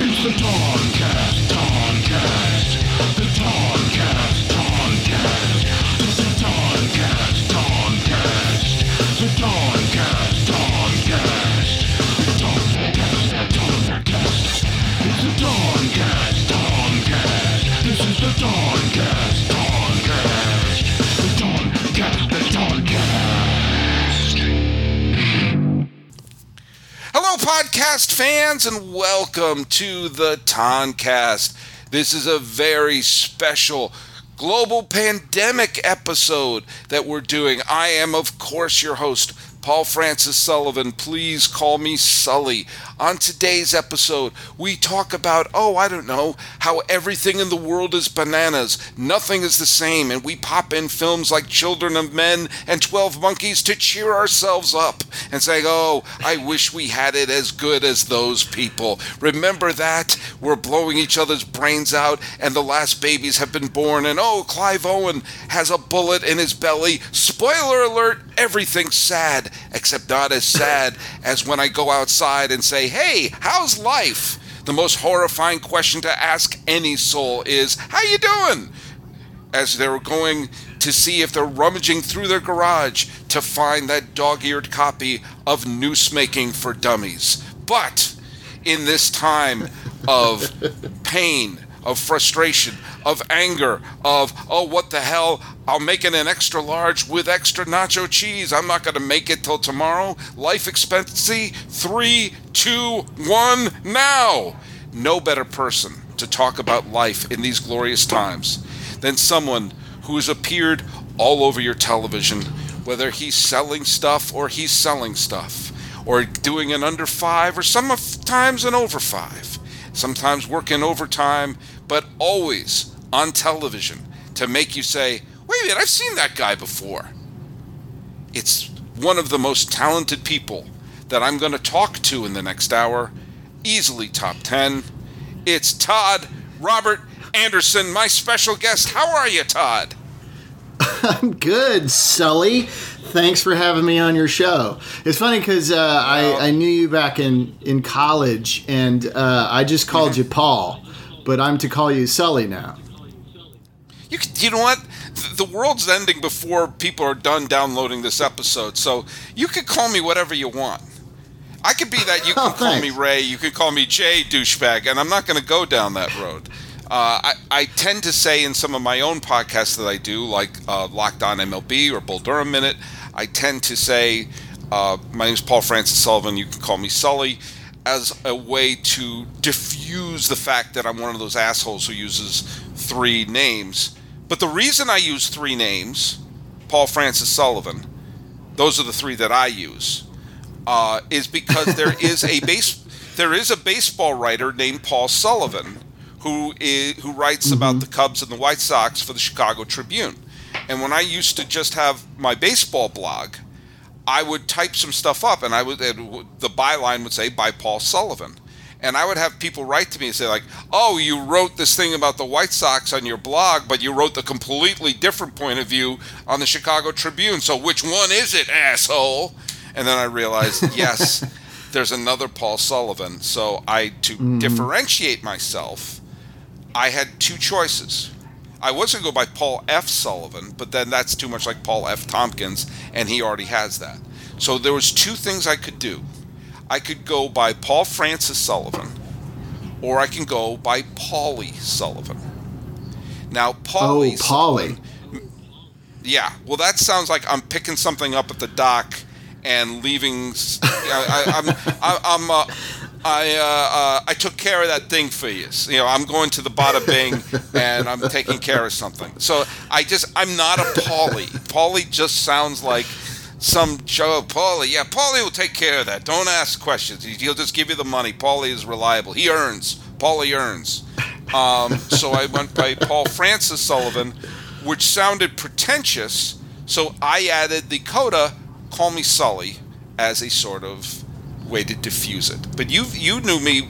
It's the Toncast, fans, and welcome to the Toncast. This is a very special global pandemic episode that we're doing. I am, of course, your host, Paul Francis Sullivan. Please call me Sully. On today's episode, we talk about, oh, I don't know, how everything in the world is bananas. Nothing is the same, and we pop in films like Children of Men and 12 Monkeys to cheer ourselves up and say, oh, I wish we had it as good as those people. Remember that? We're blowing each other's brains out, and the last babies have been born, and oh, Clive Owen has a bullet in his belly. Spoiler alert, everything's sad, except not as sad as when I go outside and say, hey, how's life? The most horrifying question to ask any soul is, how you doing? As they're going to see if they're rummaging through their garage to find that dog-eared copy of Noose Making for Dummies. But in this time of pain, of frustration, of anger, of, oh, what the hell? I'll make it an extra large with extra nacho cheese. I'm not going to make it till tomorrow. Life expectancy three, two, one, now. No better person to talk about life in these glorious times than someone who has appeared all over your television, whether he's selling stuff or he's selling stuff, or doing an under five or sometimes an over five, sometimes working overtime, but always on television to make you say, wait a minute, I've seen that guy before. It's one of the most talented people that I'm going to talk to in the next hour, easily top 10. It's Todd Robert Anderson, my special guest. How are you, Todd? I'm good, Sully. Thanks for having me on your show. It's funny because uh, I, I knew you back in, in college, and uh, I just called you Paul, but I'm to call you Sully now. You, you know what? The world's ending before people are done downloading this episode, so you could call me whatever you want. I could be that. You Oh, can call me. Ray. You can call me Jay douchebag, and I'm not going to go down that road. Uh, I, I tend to say in some of my own podcasts that I do, like uh, Locked On MLB or Bull Durham Minute, I tend to say, uh, "My name is Paul Francis Sullivan. You can call me Sully," as a way to diffuse the fact that I'm one of those assholes who uses three names. But the reason I use three names, Paul Francis Sullivan, those are the three that I use, uh, is because there is a base there is a baseball writer named Paul Sullivan who is, who writes about the Cubs and the White Sox for the Chicago Tribune. And when I used to just have my baseball blog, I would type some stuff up, and I would the byline would say by Paul Sullivan, and I would have people write to me and say like, "Oh, you wrote this thing about the White Sox on your blog, but you wrote the completely different point of view on the Chicago Tribune. So which one is it, asshole?" And then I realized, yes, there's another Paul Sullivan. So I to mm-hmm. differentiate myself, I had two choices. I was going to go by Paul F. Sullivan, but then that's too much like Paul F. Tompkins, and he already has that. So there was two things I could do. I could go by Paul Francis Sullivan, or I can go by Paulie Sullivan. Now, Oh, Paulie Polly. yeah, well, that sounds like I'm picking something up at the dock and leaving. I, I, I'm, I, I'm, uh, I, uh, uh, I took care of that thing for you. You know, I'm going to the Bada Bing and I'm taking care of something. So I just, I'm not a Paulie. Paulie just sounds like some Joe Paulie. Yeah, Paulie will take care of that. Don't ask questions. He- He'll just give you the money. Paulie is reliable. He earns. Paulie earns. Um, so I went by Paul Francis Sullivan, which sounded pretentious. So I added the coda "Call Me Sully" as a sort of way to diffuse it. But you you knew me.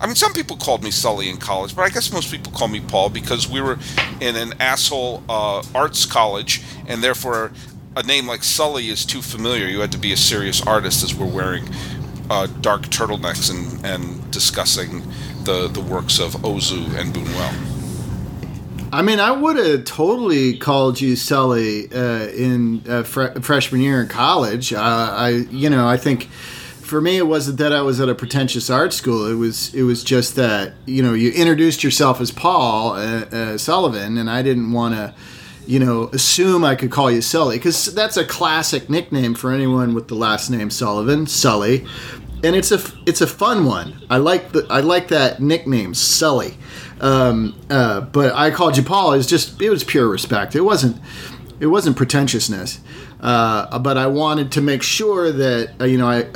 I mean, some people called me Sully in college, but I guess most people call me Paul because we were in an asshole uh, arts college, and therefore a name like Sully is too familiar. You had to be a serious artist, as we're wearing uh, dark turtlenecks and, and discussing the, the works of Ozu and Buñuel. I mean, I would have totally called you Sully uh, in uh, fre- freshman year in college. Uh, I, you know, I think for me it wasn't that I was at a pretentious art school. It was it was just that you know you introduced yourself as Paul uh, uh, Sullivan, and I didn't want to. You know, assume I could call you Sully because that's a classic nickname for anyone with the last name Sullivan, Sully, and it's a it's a fun one. I like the I like that nickname, Sully. Um, uh, but I called you Paul. It was just it was pure respect. It wasn't it wasn't pretentiousness. Uh, but I wanted to make sure that uh, you know I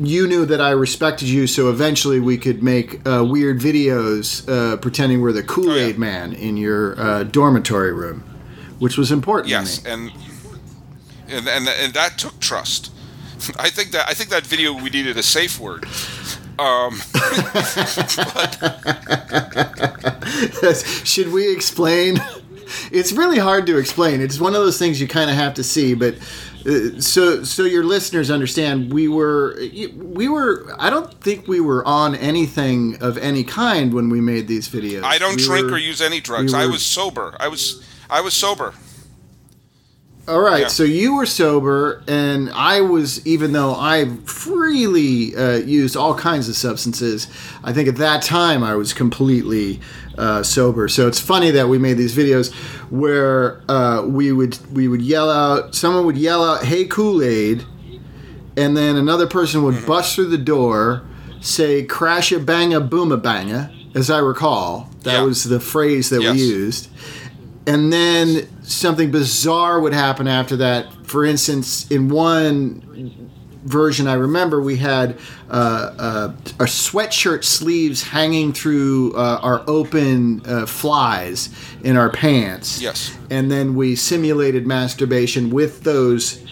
you knew that I respected you, so eventually we could make uh, weird videos uh, pretending we're the Kool Aid Oh, yeah. Man in your uh, dormitory room, which was important. Yes, to me. and, and and and that took trust. I think that I think that video we needed a safe word. Um, Should we explain? It's really hard to explain. It's one of those things you kind of have to see, but. Uh, so, so your listeners understand. We were, we were. I don't think we were on anything of any kind when we made these videos. I don't We drink were- or use any drugs. we I was sober. I was I was sober. All right, Yeah. so you were sober, and I was, even though I freely uh, used all kinds of substances, I think at that time I was completely uh, sober. So it's funny that we made these videos where uh, we would we would yell out, someone would yell out, "Hey Kool Aid," and then another person would bust through the door, say "Crash a banga booma banga," as I recall. That Yeah. was the phrase that Yes. we used and then something bizarre would happen after that. For instance, in one version I remember, we had uh, uh, our sweatshirt sleeves hanging through uh, our open uh, flies in our pants. Yes. And then we simulated masturbation with those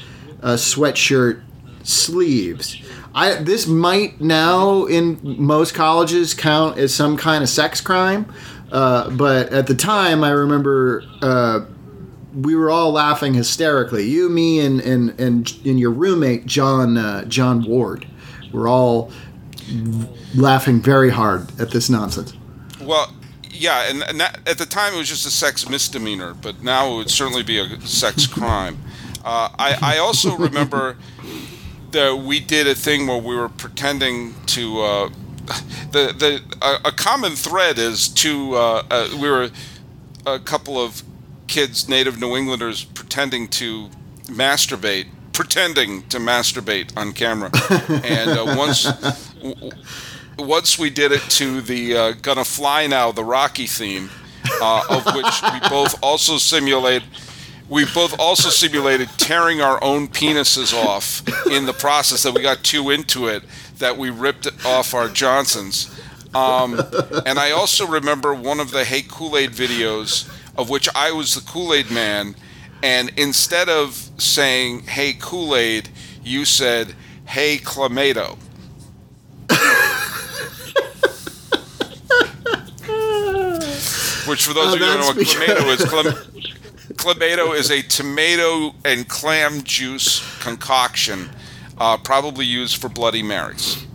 uh, sweatshirt sleeves. I, this might now in most colleges count as some kind of sex crime, uh, but at the time I remember uh, we were all laughing hysterically. You, me, and and and, and your roommate John uh, John Ward were all laughing very hard at this nonsense. Well, yeah, and, and that, at the time it was just a sex misdemeanor, but now it would certainly be a sex crime. Uh, I, I also remember that we did a thing where we were pretending to. Uh, the the a, a common thread is to uh, uh, we were a couple of kids, native New Englanders, pretending to masturbate, pretending to masturbate on camera, and uh, once. w- once we did it to the uh, "Gonna Fly Now" the Rocky theme, uh, of which we both also simulate. We both also simulated tearing our own penises off in the process. That we got too into it that we ripped off our Johnsons. Um, and I also remember one of the Hey Kool Aid videos of which I was the Kool Aid man, and instead of saying Hey Kool Aid, you said Hey Clamato. Which, for those Oh, of you who don't know what clamato is, clam- clamato is a tomato and clam juice concoction, uh, probably used for Bloody Marys.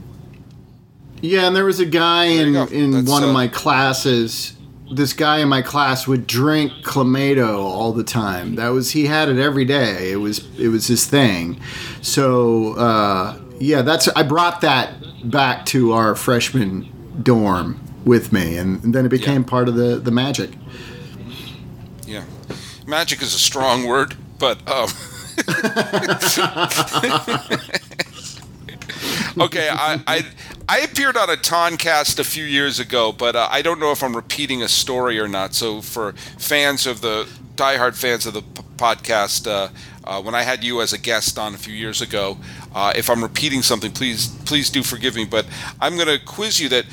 Yeah, and there was a guy in, in That's, one of uh, my classes. This guy in my class would drink clamato all the time. That was he had it every day. It was it was his thing. So uh, yeah, that's I brought that back to our freshman dorm with me, and, then it became part of the the magic. Yeah, magic is a strong word, but um, okay. I, I I appeared on a Toncast a few years ago, but uh, I don't know if I'm repeating a story or not. So for fans of the diehard fans of the p- podcast, uh, uh, when I had you as a guest on a few years ago, uh, if I'm repeating something, please please do forgive me. But I'm going to quiz you that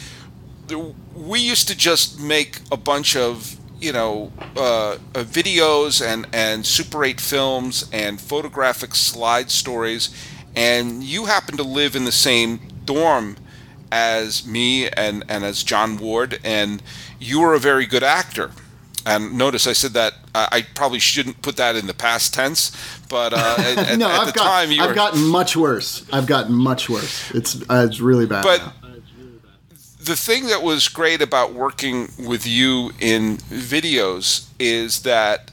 we used to just make a bunch of you know uh, uh, videos and and Super 8 films and photographic slide stories, and you happen to live in the same dorm as me and and as John Ward, and you were a very good actor. And notice I said that I I probably shouldn't put that in the past tense, but uh, at, at- no, at I've the got, time you I've were. gotten much worse. I've gotten much worse. It's uh, it's really bad. But now. the thing that was great about working with you in videos is that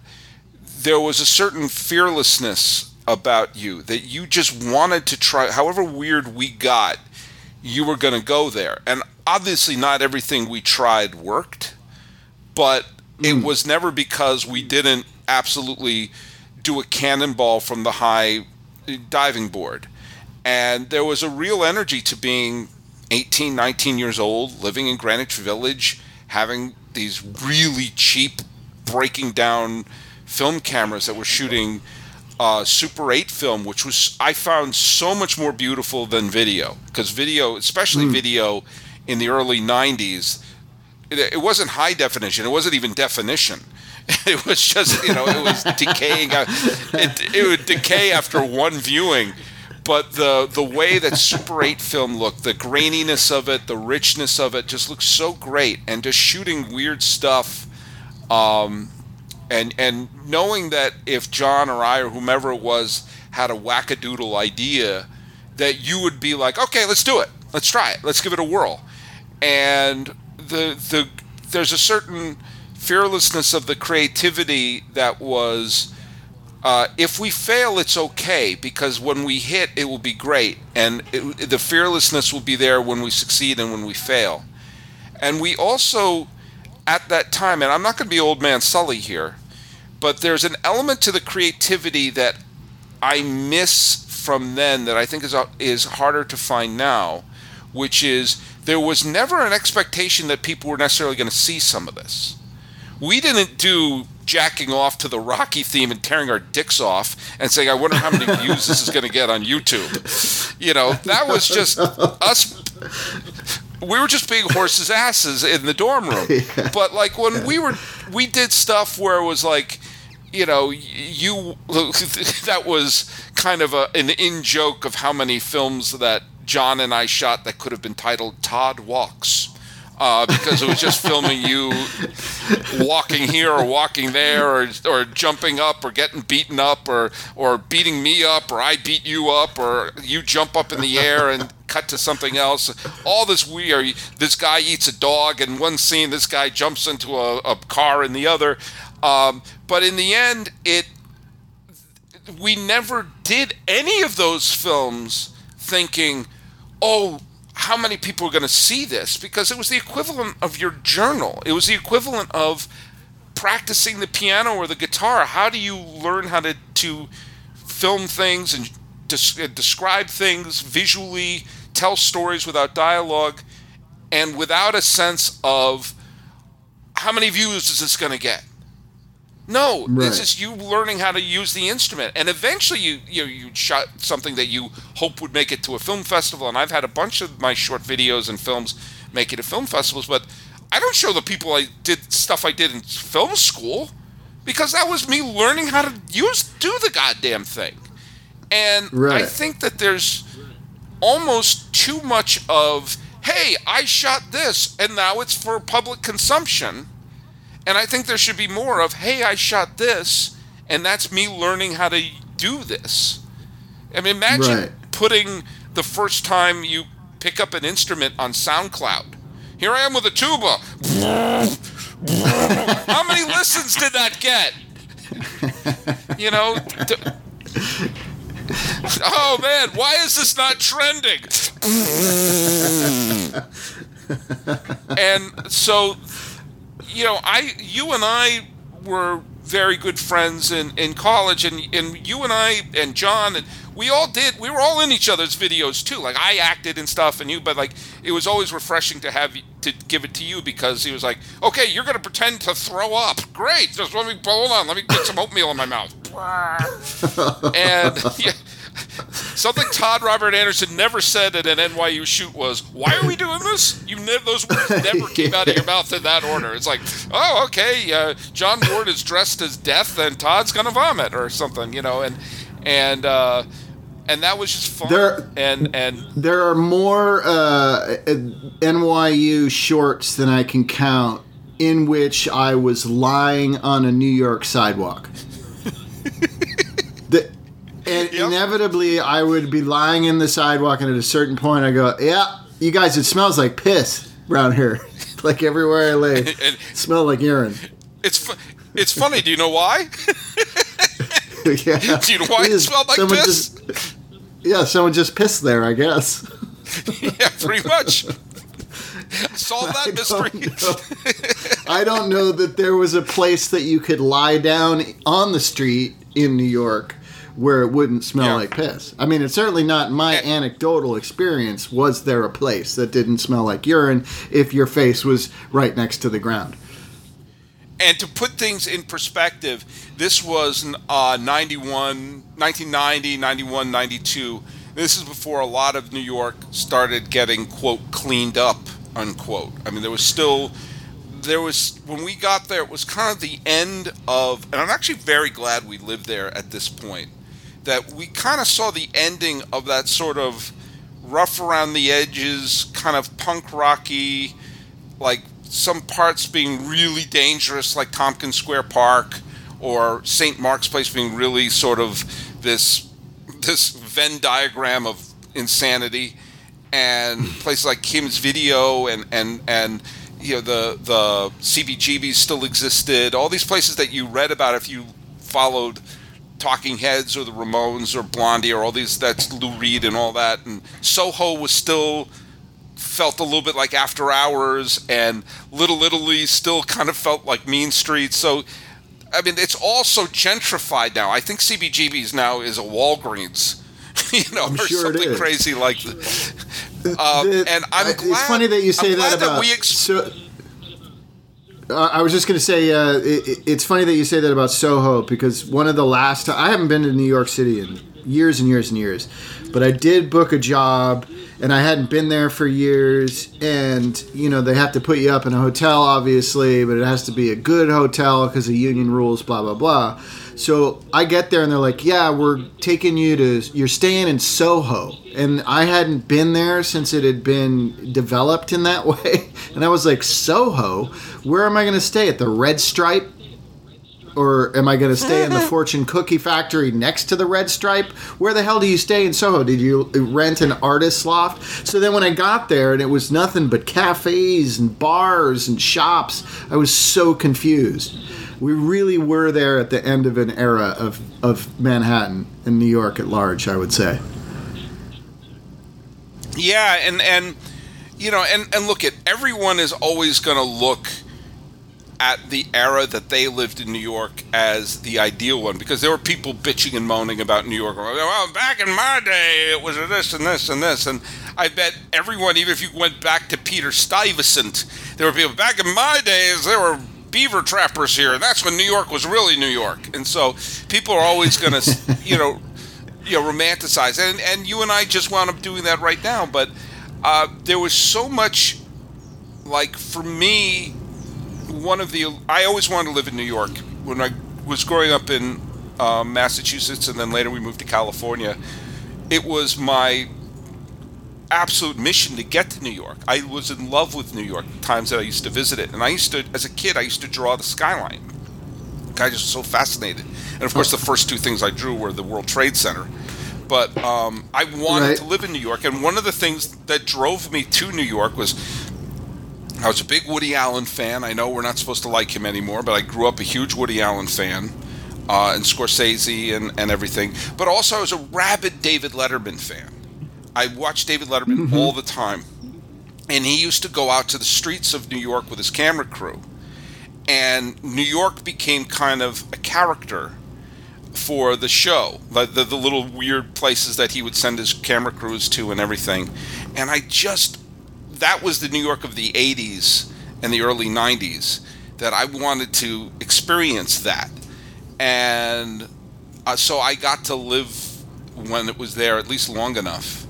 there was a certain fearlessness about you that you just wanted to try however weird we got you were going to go there. And obviously not everything we tried worked but it mm. was never because we didn't absolutely do a cannonball from the high uh, diving board. And there was a real energy to being 18 19 years old living in greenwich village having these really cheap breaking down film cameras that were shooting uh, super 8 film which was i found so much more beautiful than video because video especially video in the early 90s it, it wasn't high definition. It wasn't even definition. It was just you know it was decaying. It, it would decay after one viewing. But the the way that Super 8 film looked, the graininess of it, the richness of it, just looked so great. And just shooting weird stuff, um, and and knowing that if John or I or whomever it was had a wackadoodle idea, that you would be like, okay, let's do it, let's try it, let's give it a whirl, and the the there's a certain fearlessness of the creativity that was. Uh, if we fail, it's okay because when we hit, it will be great, and it, the fearlessness will be there when we succeed and when we fail. And we also, at that time, and I'm not going to be old man Sully here, but there's an element to the creativity that I miss from then that I think is uh, is harder to find now, which is there was never an expectation that people were necessarily going to see some of this. We didn't do jacking off to the Rocky theme and tearing our dicks off and saying, "I wonder how many views this is going to get on YouTube." You know, that was just us we were just being horses' asses in the dorm room. But like when we were, we did stuff where it was like, you know, you that was kind of a, an in joke of how many films that John and I shot that could have been titled Todd Walks. Uh, because it was just filming you walking here or walking there or, or jumping up or getting beaten up or, or beating me up or I beat you up or you jump up in the air and cut to something else. All this weird. This guy eats a dog in one scene. This guy jumps into a, a car in the other. Um, but in the end, it we never did any of those films thinking, oh, how many people are going to see this? Because it was the equivalent of your journal. It was the equivalent of practicing the piano or the guitar. How do you learn how to, to film things and des- describe things visually, tell stories without dialogue, and without a sense of how many views is this going to get? No, Right. this is you learning how to use the instrument, and eventually you you know, you shot something that you hope would make it to a film festival. And I've had a bunch of my short videos and films make it to film festivals, but I don't show the people I did stuff I did in film school because that was me learning how to use do the goddamn thing. And I think that there's almost too much of hey, I shot this and now it's for public consumption. And I think there should be more of, hey, I shot this, and that's me learning how to do this. I mean, imagine Right. putting the first time you pick up an instrument on SoundCloud. Here I am with a tuba. how many listens did that get? You know? d- oh man, why is this not trending? and so you know, I, you and I were very good friends in, in college, and, and you and I and John, and we all did, we were all in each other's videos too. Like I acted and stuff, and you, but like it was always refreshing to have to give it to you because he was like, okay, you're gonna pretend to throw up. Great, just let me hold on, let me get some oatmeal in my mouth. and yeah, something Todd Robert Anderson never said at an NYU shoot was, "Why are we doing this?" You never those words never came out of your mouth in that order. It's like, "Oh, okay, uh, John Ward is dressed as death, and Todd's gonna vomit or something," you know, and and uh, and that was just fun. There- and and There are more uh, NYU shorts than I can count in which I was lying on a New York sidewalk. and Yep. inevitably, I would be lying in the sidewalk, and at a certain point, I go, "Yeah, you guys, it smells like piss around here. like everywhere I lay, And- it smells like urine." It's fu- it's funny. Do you know why? yeah. Do you know why it smelled like Someone piss? Just, yeah, someone just pissed there, I guess. yeah, pretty much. Solve that I mystery. don't. I don't know that there was a place that you could lie down on the street in New York where it wouldn't smell Yeah. like piss. I mean, it's certainly not my anecdotal experience. Was there a place that didn't smell like urine if your face was right next to the ground? And to put things in perspective, this was uh, 91, 1990, 91, 92. This is before a lot of New York started getting, quote, cleaned up, unquote. I mean, there was still, there was, when we got there, it was kind of the end of, and I'm actually very glad we lived there at this point, that we kind of saw the ending of that sort of rough around the edges, kind of punk rocky, like some parts being really dangerous, like Tompkins Square Park or St. Mark's Place being really sort of this this Venn diagram of insanity, and hmm. places like Kim's Video and and and you know the the CBGBs still existed. All these places that you read about if you followed Talking Heads or the Ramones or Blondie or all these that's Lou Reed and all that, and Soho was still felt a little bit like After Hours, and Little Italy still kind of felt like Mean Streets. So, I mean, it's all so gentrified now. I think CBGB's now is a Walgreens, you know, or sure something crazy like. that. Uh, The- and I'm I- glad. it's funny that you say I'm that about. we ex- so, uh, I was just going to say, uh, it, it- it's funny that you say that about Soho because one of the last I haven't been to New York City in years and years and years, but I did book a job and I hadn't been there for years. And you know they have to put you up in a hotel, obviously, but it has to be a good hotel because of union rules, blah blah blah. So I get there and they're like, "Yeah, we're taking you to. You're staying in Soho." And I hadn't been there since it had been developed in that way. And I was like, "Soho? Where am I going to stay? At the Red Stripe?" Or am I going to stay in the Fortune Cookie Factory next to the Red Stripe? Where the hell do you stay in Soho? Did you rent an artist loft? So then when I got there and it was nothing but cafes and bars and shops, I was so confused. We really were there at the end of an era of, of Manhattan and New York at large, I would say. Yeah, and and you know, and and look at everyone is always going to look at the era that they lived in New York as the ideal one because there were people bitching and moaning about New York. Oh, well, back in my day, it was this and this and this, and I bet everyone, even if you went back to Peter Stuyvesant, there were people back in my days. There were beaver trappers here, and that's when New York was really New York. And so people are always going to, you know, you know, romanticize. And and you and I just wound up doing that right now. But uh, there was so much, like for me, one of the I always wanted to live in New York when I was growing up in um, Massachusetts, and then later we moved to California. It was my absolute mission to get to New York. I was in love with New York the times that I used to visit it, and I used to, as a kid, I used to draw the skyline. I just was so fascinated, and of course, the first two things I drew were the World Trade Center. But um, I wanted Right. to live in New York, and one of the things that drove me to New York was I was a big Woody Allen fan. I know we're not supposed to like him anymore, but I grew up a huge Woody Allen fan, uh, and Scorsese and, and everything. But also, I was a rabid David Letterman fan. I watched David Letterman all the time, and he used to go out to the streets of New York with his camera crew, and New York became kind of a character for the show, the, the the little weird places that he would send his camera crews to and everything, and I just that was the New York of the 80s and the early 90s that I wanted to experience that. And uh, so I got to live when it was there at least long enough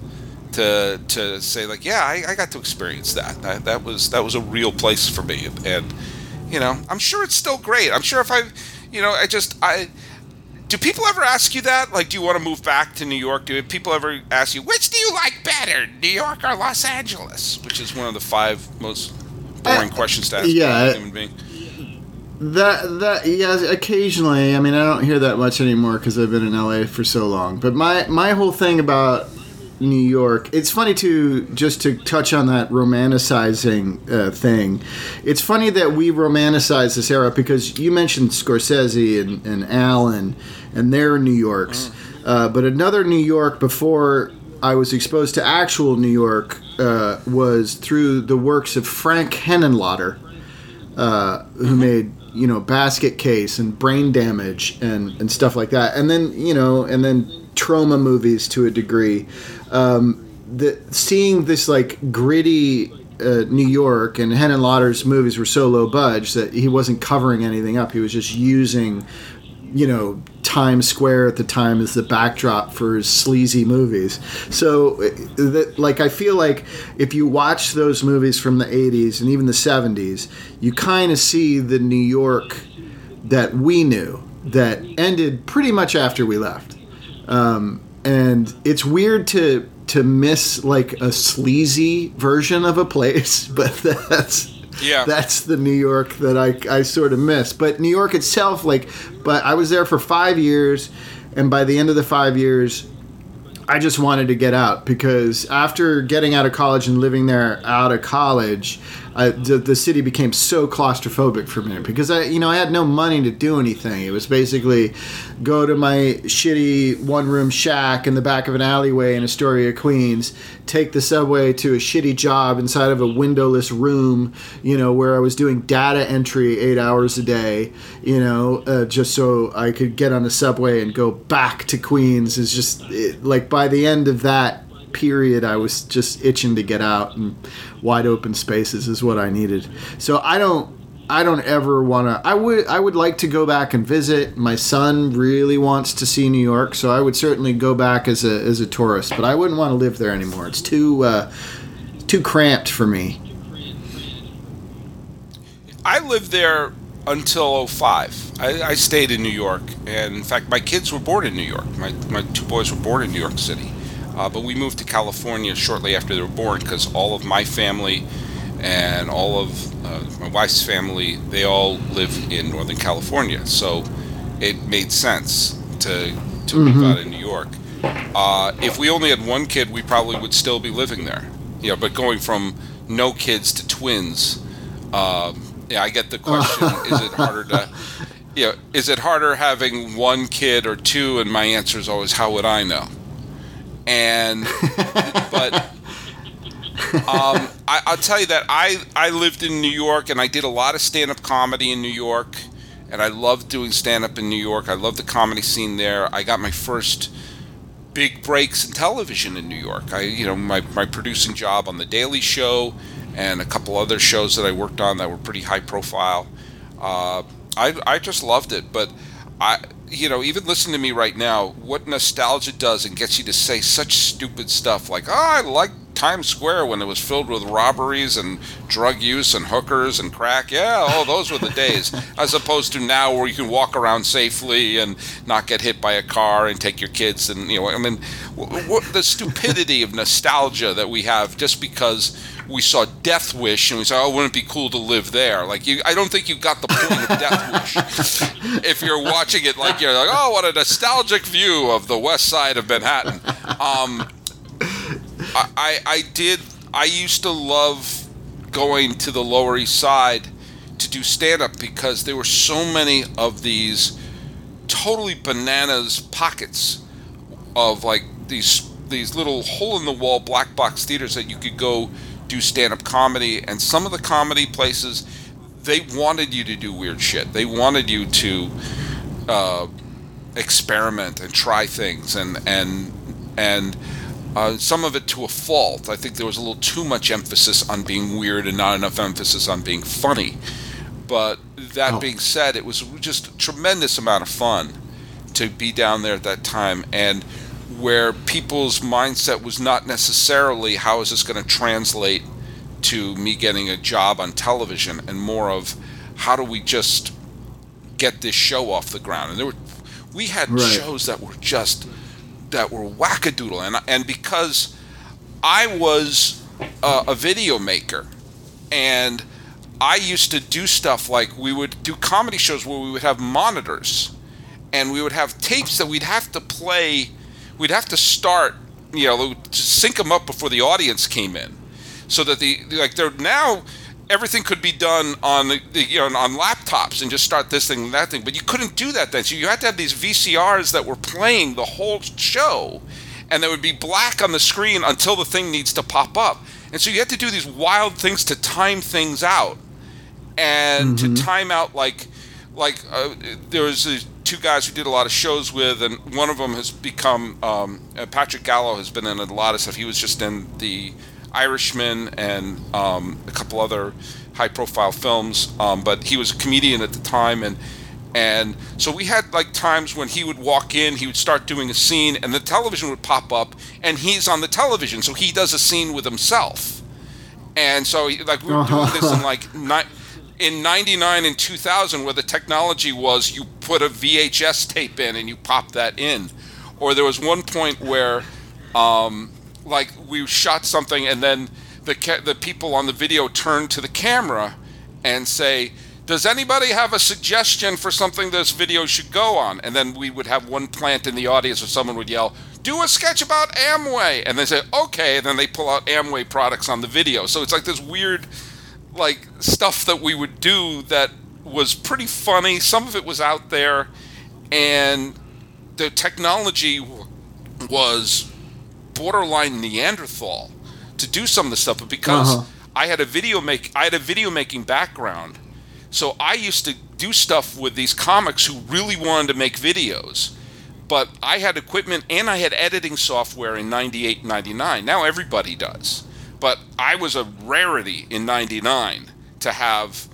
to to say like yeah I, I got to experience that. that that was that was a real place for me and you know I'm sure it's still great I'm sure if I you know I just I do people ever ask you that? Like, do you want to move back to New York? Do people ever ask you, which do you like better, New York or Los Angeles? Which is one of the five most boring uh, questions to ask yeah, a human being. That that yeah, occasionally. I mean, I don't hear that much anymore because I've been in LA for so long. But my my whole thing about New York, it's funny to just to touch on that romanticizing uh, thing. It's funny that we romanticize this era because you mentioned Scorsese and, and Allen and their New Yorks, uh, but another New York before I was exposed to actual New York uh, was through the works of Frank Henenlotter, uh, who made you know Basket Case and Brain Damage and and stuff like that, and then you know and then Troma movies to a degree. Um, the seeing this like gritty uh, New York and Henenlotter's movies were so low budge that he wasn't covering anything up. He was just using you know Times Square at the time as the backdrop for his sleazy movies. So, uh, that, like, I feel like if you watch those movies from the '80s and even the '70s, you kind of see the New York that we knew that ended pretty much after we left. Um, and it's weird to to miss like a sleazy version of a place, but that's Yeah. that's the New York that I, I sort of miss. But New York itself, like, but I was there for five years, and by the end of the five years, I just wanted to get out because after getting out of college and living there out of college, The, the city became so claustrophobic for me because I, you know, I had no money to do anything. It was basically go to my shitty one room shack in the back of an alleyway in Astoria, Queens, take the subway to a shitty job inside of a windowless room, you know, where I was doing data entry eight hours a day, you know, uh, just so I could get on the subway and go back to Queens. Is just it, like by the end of that period, I was just itching to get out and wide open spaces is what I needed. So I don't. I don't ever want to. I would. I would like to go back and visit. My son really wants to see New York, so I would certainly go back as a as a tourist. But I wouldn't want to live there anymore. It's too uh, too cramped for me. I lived there until 05. I, I stayed in New York, and in fact, my kids were born in New York. My, my two boys were born in New York City. Uh, but we moved to California shortly after they were born because all of my family and all of uh, my wife's family, they all live in Northern California. So it made sense to, to move out of New York. Uh, if we only had one kid, we probably would still be living there. You know, but going from no kids to twins, um, yeah, I get the question: Is it harder to, you know, is it harder having one kid or two? And my answer is always, how would I know? And but um, I, I'll tell you that I I lived in New York and I did a lot of stand up comedy in New York, and I loved doing stand up in New York. I loved the comedy scene there. I got my first big breaks in television in New York. I, you know, my, my producing job on The Daily Show and a couple other shows that I worked on that were pretty high profile. Uh, I, I just loved it. But I, you know, even listen to me right now, what nostalgia does and gets you to say such stupid stuff like, oh, I like Times Square when it was filled with robberies and drug use and hookers and crack. Yeah, oh, those were the days. As opposed to now where you can walk around safely and not get hit by a car and take your kids and, you know, I mean, w- w- the stupidity of nostalgia that we have just because we saw Death Wish and we said, oh, wouldn't it be cool to live there? Like, you, I don't think you got the point of Death Wish if you're watching it like you're like, oh, what a nostalgic view of the west side of Manhattan. Um, I, I, I did. I used to love going to the Lower East Side to do stand up because there were so many of these totally bananas pockets of like these these little hole in the wall black box theaters that you could go do stand up comedy and some of the comedy places they wanted you to do weird shit. They wanted you to uh, experiment and try things and and and uh, some of it to a fault. I think there was a little too much emphasis on being weird and not enough emphasis on being funny. But that Oh. being said, it was just a tremendous amount of fun to be down there at that time and where people's mindset was not necessarily how is this going to translate to me getting a job on television and more of how do we just get this show off the ground and there were we had Right. shows that were just that were wackadoodle and and because I was uh, a video maker and I used to do stuff like we would do comedy shows where we would have monitors and we would have tapes that we'd have to play. We'd have to start, you know, to sync them up before the audience came in, so that the like they're now everything could be done on the, the, you know on laptops and just start this thing and that thing. But you couldn't do that then. So you had to have these VCRs that were playing the whole show, and they would be black on the screen until the thing needs to pop up. And so you had to do these wild things to time things out, and to time out like like uh, there was these two guys who did a lot of shows with, and one of them has become um, uh, Patrick Gallo has been in a lot of stuff. He was just in the Irishman and um, a couple other high-profile films, um, but he was a comedian at the time, and and so we had like times when he would walk in, he would start doing a scene, and the television would pop up, and he's on the television, so he does a scene with himself, and so like we were doing this in like ni- in 99 and 2000 where the technology was you put a VHS tape in and you pop that in. Or there was one point where um, like we shot something and then the ca- the people on the video turned to the camera and say does anybody have a suggestion for something this video should go on? And then we would have one plant in the audience or someone would yell do a sketch about Amway. And they say okay. And then they pull out Amway products on the video. So it's like this weird like stuff that we would do that was pretty funny. Some of it was out there, and the technology was borderline Neanderthal to do some of the stuff. But because Uh-huh. I had a video make, I had a video making background, so I used to do stuff with these comics who really wanted to make videos. But I had equipment and I had editing software in 98, 99. Now everybody does but I was a rarity in '99 to have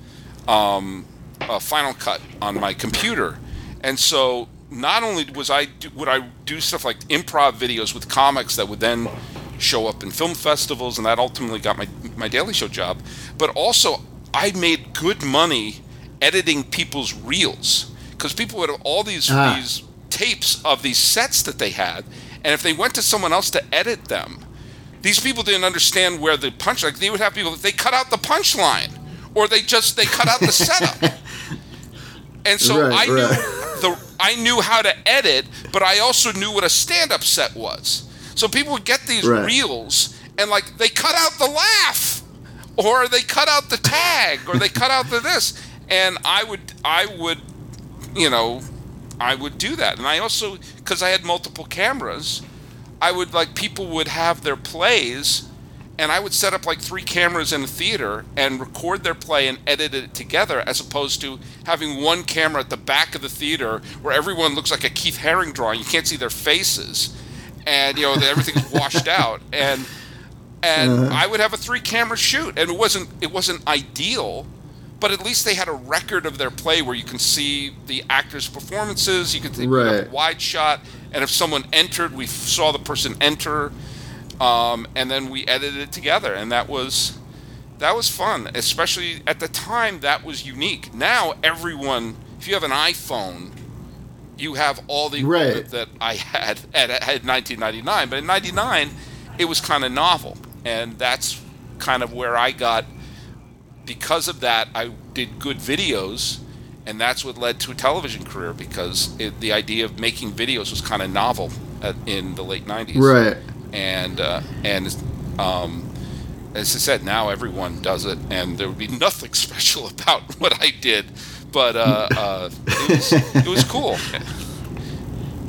um, a Final Cut on my computer, and so not only was I do, would I do stuff like improv videos with comics that would then show up in film festivals, and that ultimately got my my Daily Show job, but also I made good money editing people's reels because people would have all these Ah. these tapes of these sets that they had, and if they went to someone else to edit them these people didn't understand where the punch like they would have people they cut out the punchline or they just they cut out the setup and so Right, i knew right. the i knew how to edit but i also knew what a stand-up set was so people would get these Right. reels and like they cut out the laugh or they cut out the tag or they cut out the this and i would i would you know i would do that and i also because i had multiple cameras I would like people would have their plays, and I would set up like three cameras in a theater and record their play and edit it together, as opposed to having one camera at the back of the theater where everyone looks like a Keith Haring drawing. You can't see their faces, and you know everything's washed out. And and uh-huh. I would have a three camera shoot, and it wasn't it wasn't ideal. But at least they had a record of their play where you can see the actors' performances. You could we have a wide shot, and if someone entered, we f- saw the person enter, um, and then we edited it together, and that was that was fun. Especially at the time, that was unique. Now everyone, if you have an iPhone, you have all the Right. equipment that I had at, at 1999. But in '99, it was kind of novel, and that's kind of where I got. Because of that, I did good videos, and that's what led to a television career. Because it, the idea of making videos was kind of novel at, in the late '90s, Right. and uh, and um, as I said, now everyone does it, and there would be nothing special about what I did, but uh, uh, it, was, it was cool.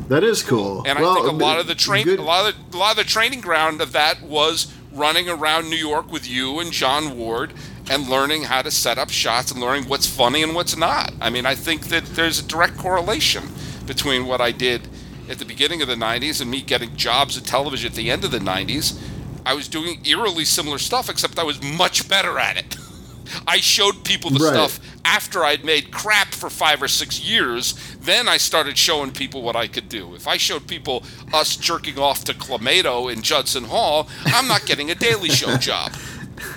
That is cool. And Well, I think a lot of the train, good- a lot of the, a lot of the training ground of that was running around New York with you and John Ward and learning how to set up shots and learning what's funny and what's not. I mean, I think that there's a direct correlation between what I did at the beginning of the 90s and me getting jobs at television at the end of the 90s. I was doing eerily similar stuff, except I was much better at it. I showed people the Right. stuff after I'd made crap for five or six years. Then I started showing people what I could do. If I showed people us jerking off to Clamato in Judson Hall, I'm not getting a Daily Show job.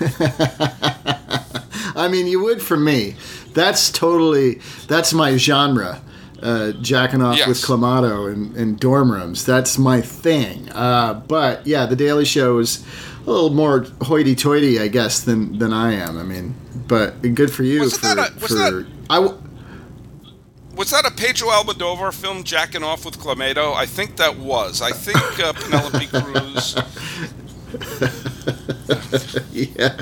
I mean, you would for me. That's totally that's my genre. Uh, jacking off Yes. with Clamato in, in dorm rooms. That's my thing. Uh, but yeah, the Daily Show is a little more hoity-toity, I guess, than than I am. I mean, but good for you Wasn't for that a- was for that- I. w- Was that a Pedro Almodovar film, Jacking Off with Clamato? I think that was. I think uh, Penelope Cruz. yeah.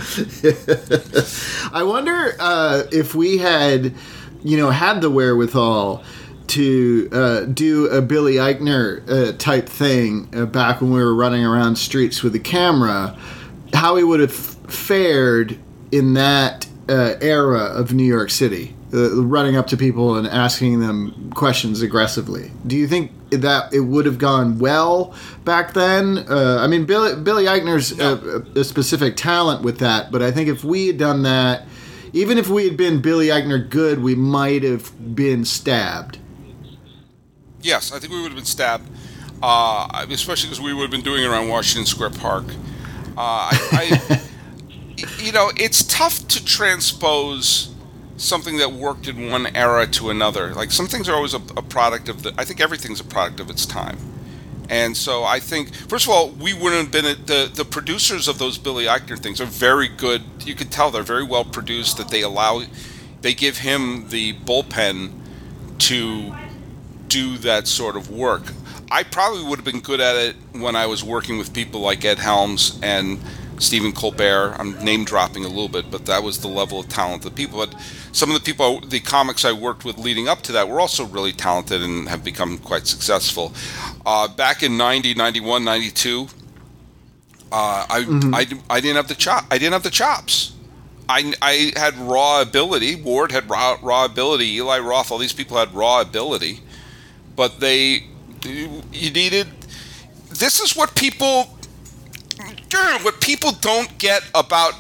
I wonder uh, if we had, you know, had the wherewithal to uh, do a Billy Eichner uh, type thing uh, back when we were running around streets with a camera, how we would have fared in that uh, era of New York City, uh, running up to people and asking them questions aggressively. Do you think that it would have gone well back then? Uh, I mean, Billy, Billy Eichner's a, a specific talent with that, but I think if we had done that, even if we had been Billy Eichner good, we might have been stabbed. Yes, I think we would have been stabbed, uh, especially because we would have been doing it around Washington Square Park. Uh, I, I, you know, it's tough to transpose something that worked in one era to another. Like some things are always a, a product of the. I think everything's a product of its time. And so I think, first of all, we wouldn't have been the the producers of those Billy Eichner things are very good. You can tell they're very well produced. That they allow, they give him the bullpen to do that sort of work. I probably would have been good at it when I was working with people like Ed Helms and Stephen Colbert. I'm name dropping a little bit, but that was the level of talent. The people, but some of the people, the comics I worked with leading up to that were also really talented and have become quite successful. Uh, back in 90, 91, 92, uh, I, I, I didn't have the chop. I didn't have the chops. I, I had raw ability. Ward had raw, raw ability. Eli Roth, all these people had raw ability, but they you needed. This is what people what people don't get about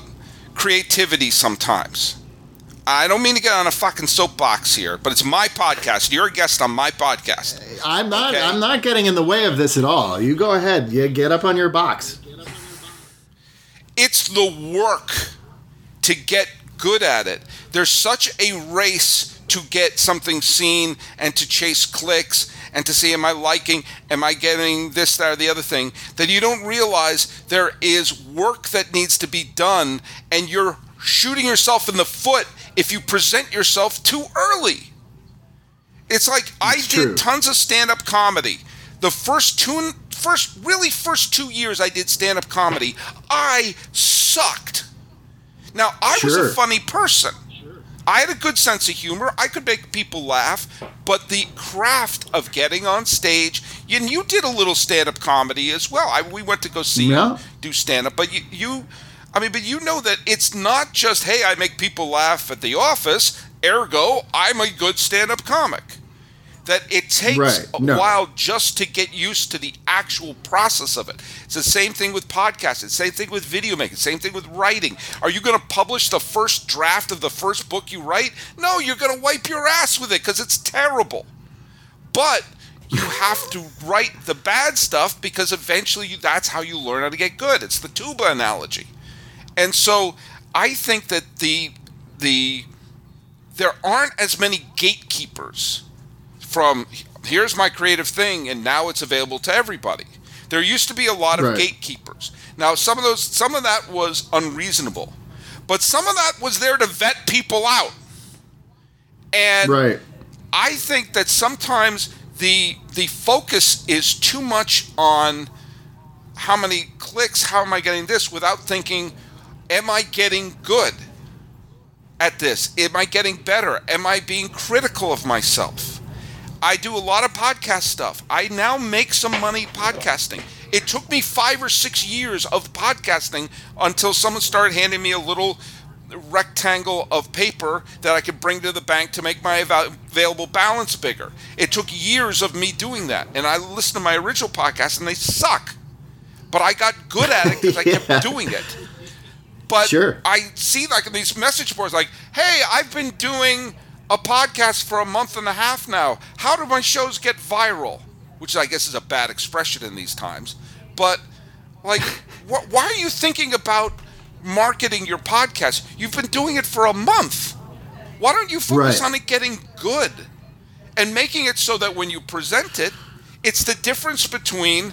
creativity sometimes. I don't mean to get on a fucking soapbox here, but it's my podcast. You're a guest on my podcast. I'm not. Okay. I'm not getting in the way of this at all. You go ahead. You get up on your box. it's the work to get good at it. There's such a race to get something seen and to chase clicks and to see am I liking, am I getting this, that, or the other thing, that you don't realize there is work that needs to be done and you're shooting yourself in the foot if you present yourself too early. It's like I It's did tons of stand-up comedy. The first two, first really first two years I did stand-up comedy, I sucked. Now I was a funny person. I had a good sense of humor. I could make people laugh, but the craft of getting on stage, and you did a little stand-up comedy as well. I, we went to go see Yeah. you do stand-up, but you, you, I mean, but you know that it's not just hey, I make people laugh at the office. Ergo, I'm a good stand-up comic. That it takes Right. a No. while just to get used to the actual process of it. It's the same thing with podcasting, same thing with video making, same thing with writing. Are you going to publish the first draft of the first book you write? No, you're going to wipe your ass with it because it's terrible. But you have to write the bad stuff because eventually you, that's how you learn how to get good. It's the tuba analogy. And so I think that the the there aren't as many gatekeepers from here's my creative thing and now it's available to everybody. There used to be a lot of Right. gatekeepers. Now some of those some of that was unreasonable. But some of that was there to vet people out. And Right. I think that sometimes the the focus is too much on how many clicks, how am I getting this without thinking am I getting good at this? Am I getting better? Am I being critical of myself? I do a lot of podcast stuff. I now make some money podcasting. It took me 5 or 6 years of podcasting until someone started handing me a little rectangle of paper that I could bring to the bank to make my available balance bigger. It took years of me doing that. And I listened to my original podcast and they suck. But I got good at it because I Yeah. kept doing it. But Sure. I see like these message boards like, hey, I've been doing a podcast for a month and a half now. How do my shows get viral? Which I guess is a bad expression in these times. But like, wh- why are you thinking about marketing your podcast? You've been doing it for a month. Why don't you focus Right. on it getting good and making it so that when you present it, it's the difference between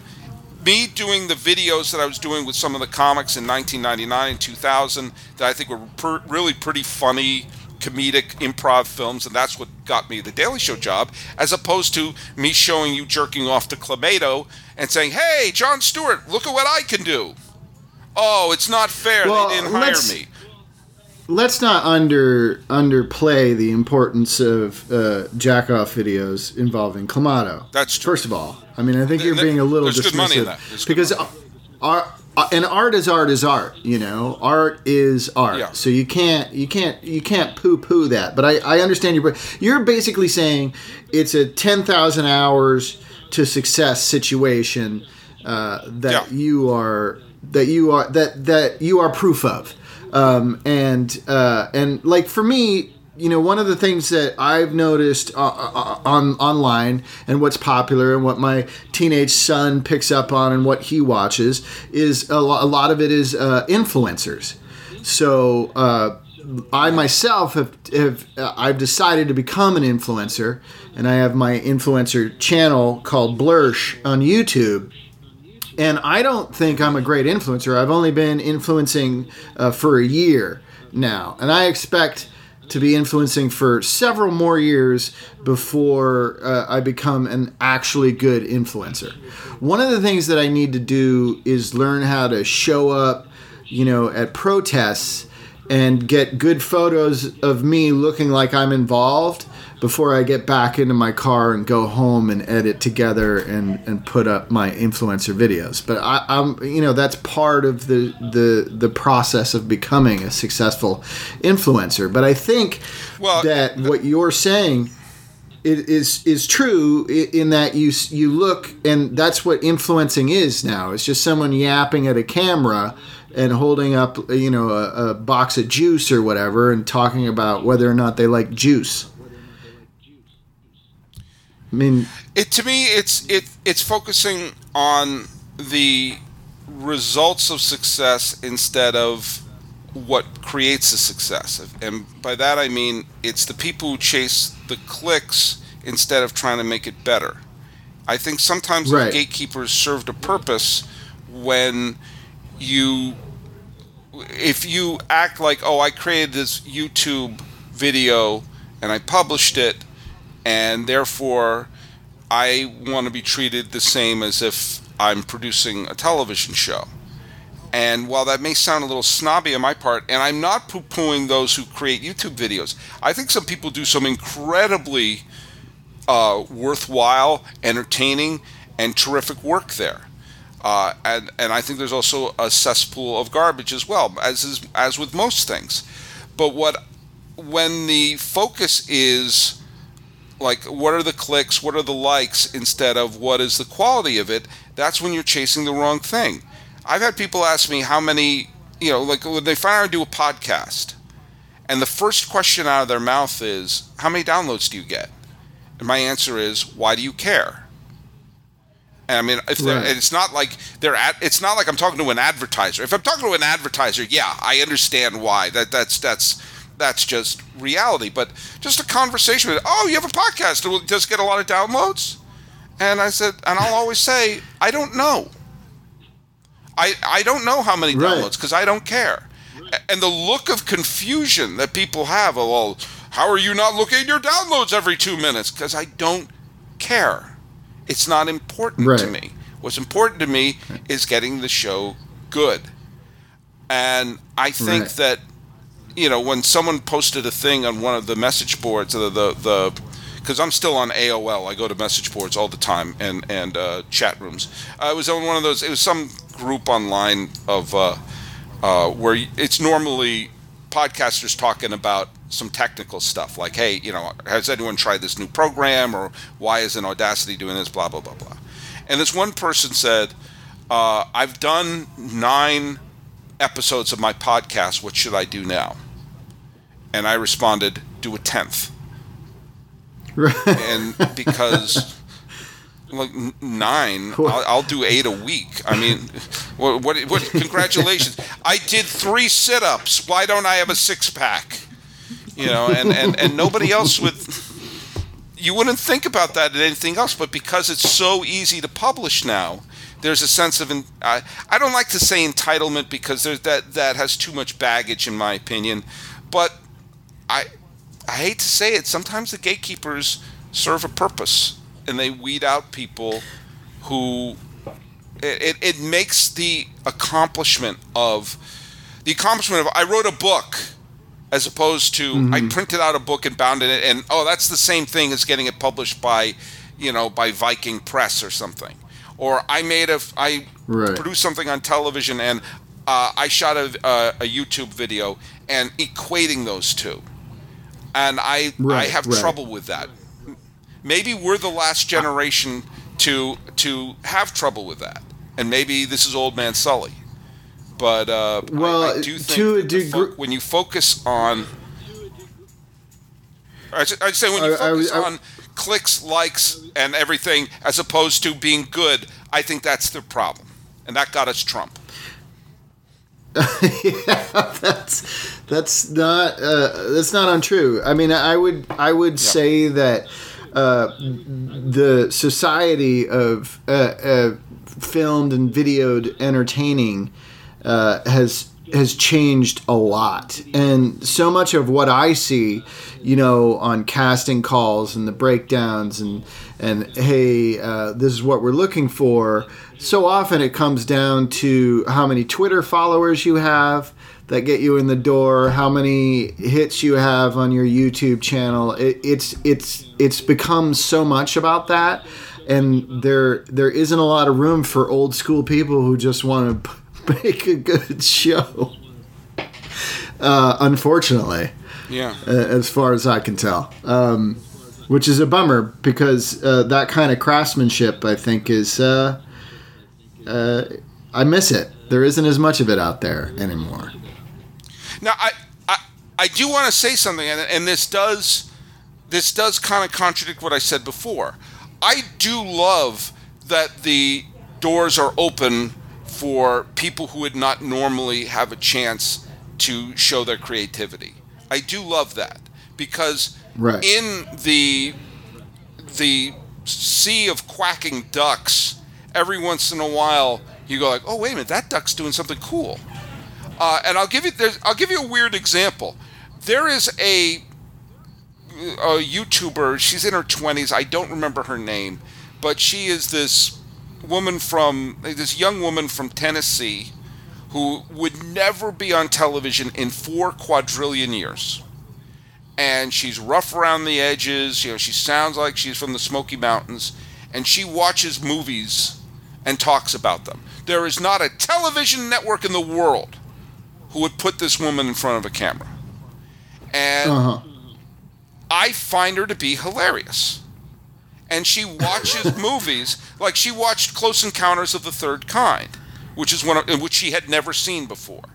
me doing the videos that I was doing with some of the comics in 1999 and 2000 that I think were per, really pretty funny comedic improv films, and that's what got me the Daily Show job, as opposed to me showing you jerking off to Clamato and saying, "Hey, Jon Stewart, look at what I can do." Oh, it's not fair. Well, they didn't hire let's- me. let's not under underplay the importance of uh, jack off videos involving Clamato. That's true. First of all, I mean, I think you're Th- being a little there's good money in dismissive that. There's good because art, and art is art is art. You know, art is art. Yeah. So you can't you can't you can't poo poo that. But I I understand you. You're basically saying it's a ten thousand hours to success situation uh, that Yeah. you are that you are that that you are proof of um, and uh, and like for me you know one of the things that i've noticed uh, uh, on online and what's popular and what my teenage son picks up on and what he watches is a, lo- a lot of it is uh, influencers so uh, I myself have, have uh, I've decided to become an influencer, and I have my influencer channel called Blursh on YouTube. And I don't think I'm a great influencer. I've only been influencing uh, for a year now, and I expect to be influencing for several more years before uh, I become an actually good influencer. One of the things that I need to do is learn how to show up, you know, at protests and get good photos of me looking like I'm involved before I get back into my car and go home and edit together and, and put up my influencer videos. But I, I'm you know that's part of the, the the process of becoming a successful influencer. But I think Well, that what you're saying it is is true in that you you look and that's what influencing is now. It's just someone yapping at a camera and holding up you know a, a box of juice or whatever and talking about whether or not they like juice. I mean, it to me it's it it's focusing on the results of success instead of what creates a success and by that i mean it's the people who chase the clicks instead of trying to make it better i think sometimes the Right. gatekeepers served a purpose when you if you act like oh i created this youtube video and i published it and therefore I want to be treated the same as if I'm producing a television show. And while that may sound a little snobby on my part, and I'm not poo pooing those who create YouTube videos, I think some people do some incredibly uh, worthwhile, entertaining, and terrific work there. Uh, and, and I think there's also a cesspool of garbage as well, as is, as with most things. But what when the focus is like what are the clicks what are the likes instead of what is the quality of it that's when you're chasing the wrong thing i've had people ask me how many you know like when they i do a podcast and the first question out of their mouth is how many downloads do you get and my answer is why do you care and I mean, if Right. it's not like they're at, it's not like I'm talking to an advertiser. If I'm talking to an advertiser, yeah, I understand why. That that's that's that's just reality. But just a conversation with, oh, you have a podcast. Will it just get a lot of downloads? And I said, and I'll always say, I don't know. I I don't know how many Right. downloads because I don't care. And the look of confusion that people have, oh, well, how are you not looking at your downloads every two minutes? Because I don't care. It's not important to me. What's important to me is getting the show good. And I think Right. that you know when someone posted a thing on one of the message boards, the the, because I'm still on AOL. I go to message boards all the time and and uh, chat rooms. I was on one of those. It was some group online of uh, uh, where it's normally podcasters talking about some technical stuff, like, hey, you know, has anyone tried this new program, or why isn't Audacity doing this? Blah blah blah blah. And this one person said, uh, "I've done nine episodes of my podcast. What should I do now?" And I responded, "Do a tenth and because like nine, I'll, I'll do eight a week. I mean, what, what? What? Congratulations! I did three sit-ups. Why don't I have a six-pack? You know, and and and nobody else would. You wouldn't think about that in anything else, but because it's so easy to publish now, there's a sense of en- I I don't like to say entitlement because there's that that has too much baggage in my opinion, but I I hate to say it. Sometimes the gatekeepers serve a purpose, and they weed out people who it, it, it makes the accomplishment of the accomplishment of I wrote a book as opposed to I mm-hmm. printed out a book and bound it and oh that's the same thing as getting it published by you know by Viking Press or something or I made a I Right. produced something on television and uh, I shot a, a, a YouTube video and equating those two and I I have right. trouble with that maybe we're the last generation to to have trouble with that, and maybe this is old man Sully. But uh, I- Well, I, do think to a the fo- when you focus on, I, I'd say when you I- I focus I- on clicks, likes, and everything, as opposed to being good, I think that's the problem, and that got us Trump. yeah, that's that's not uh, that's not untrue. I mean, I would I would say that uh, the society of uh, uh, filmed and videoed entertaining uh, has has changed a lot, and so much of what I see, you know, on casting calls and the breakdowns and and hey, uh, this is what we're looking for. So often it comes down to how many Twitter followers you have that get you in the door, how many hits you have on your YouTube channel. It, it's it's it's become so much about that, and there there isn't a lot of room for old school people who just want to make a good show. Uh, unfortunately, Yeah. uh, as far as I can tell, um, which is a bummer because uh, that kind of craftsmanship, I think, is uh, uh, I miss it. There isn't as much of it out there anymore. Now, I, I, I do want to say something, and, and this does, this does kind of contradict what I said before. I do love that the doors are open for people who would not normally have a chance to show their creativity. I do love that because Right. in the the sea of quacking ducks, every once in a while you go like, "Oh, wait a minute, that duck's doing something cool." Uh, and I'll give you I'll give you a weird example. There is a a YouTuber. She's in her twenties. I don't remember her name, but she is this woman from this young woman from Tennessee who would never be on television in four quadrillion years. And she's rough around the edges. You know, she sounds like she's from the Smoky Mountains, and she watches movies and talks about them. There is not a television network in the world who would put this woman in front of a camera. And Uh huh. I find her to be hilarious. And she watches movies like she watched Close Encounters of the Third Kind, which is one of, which she had never seen before.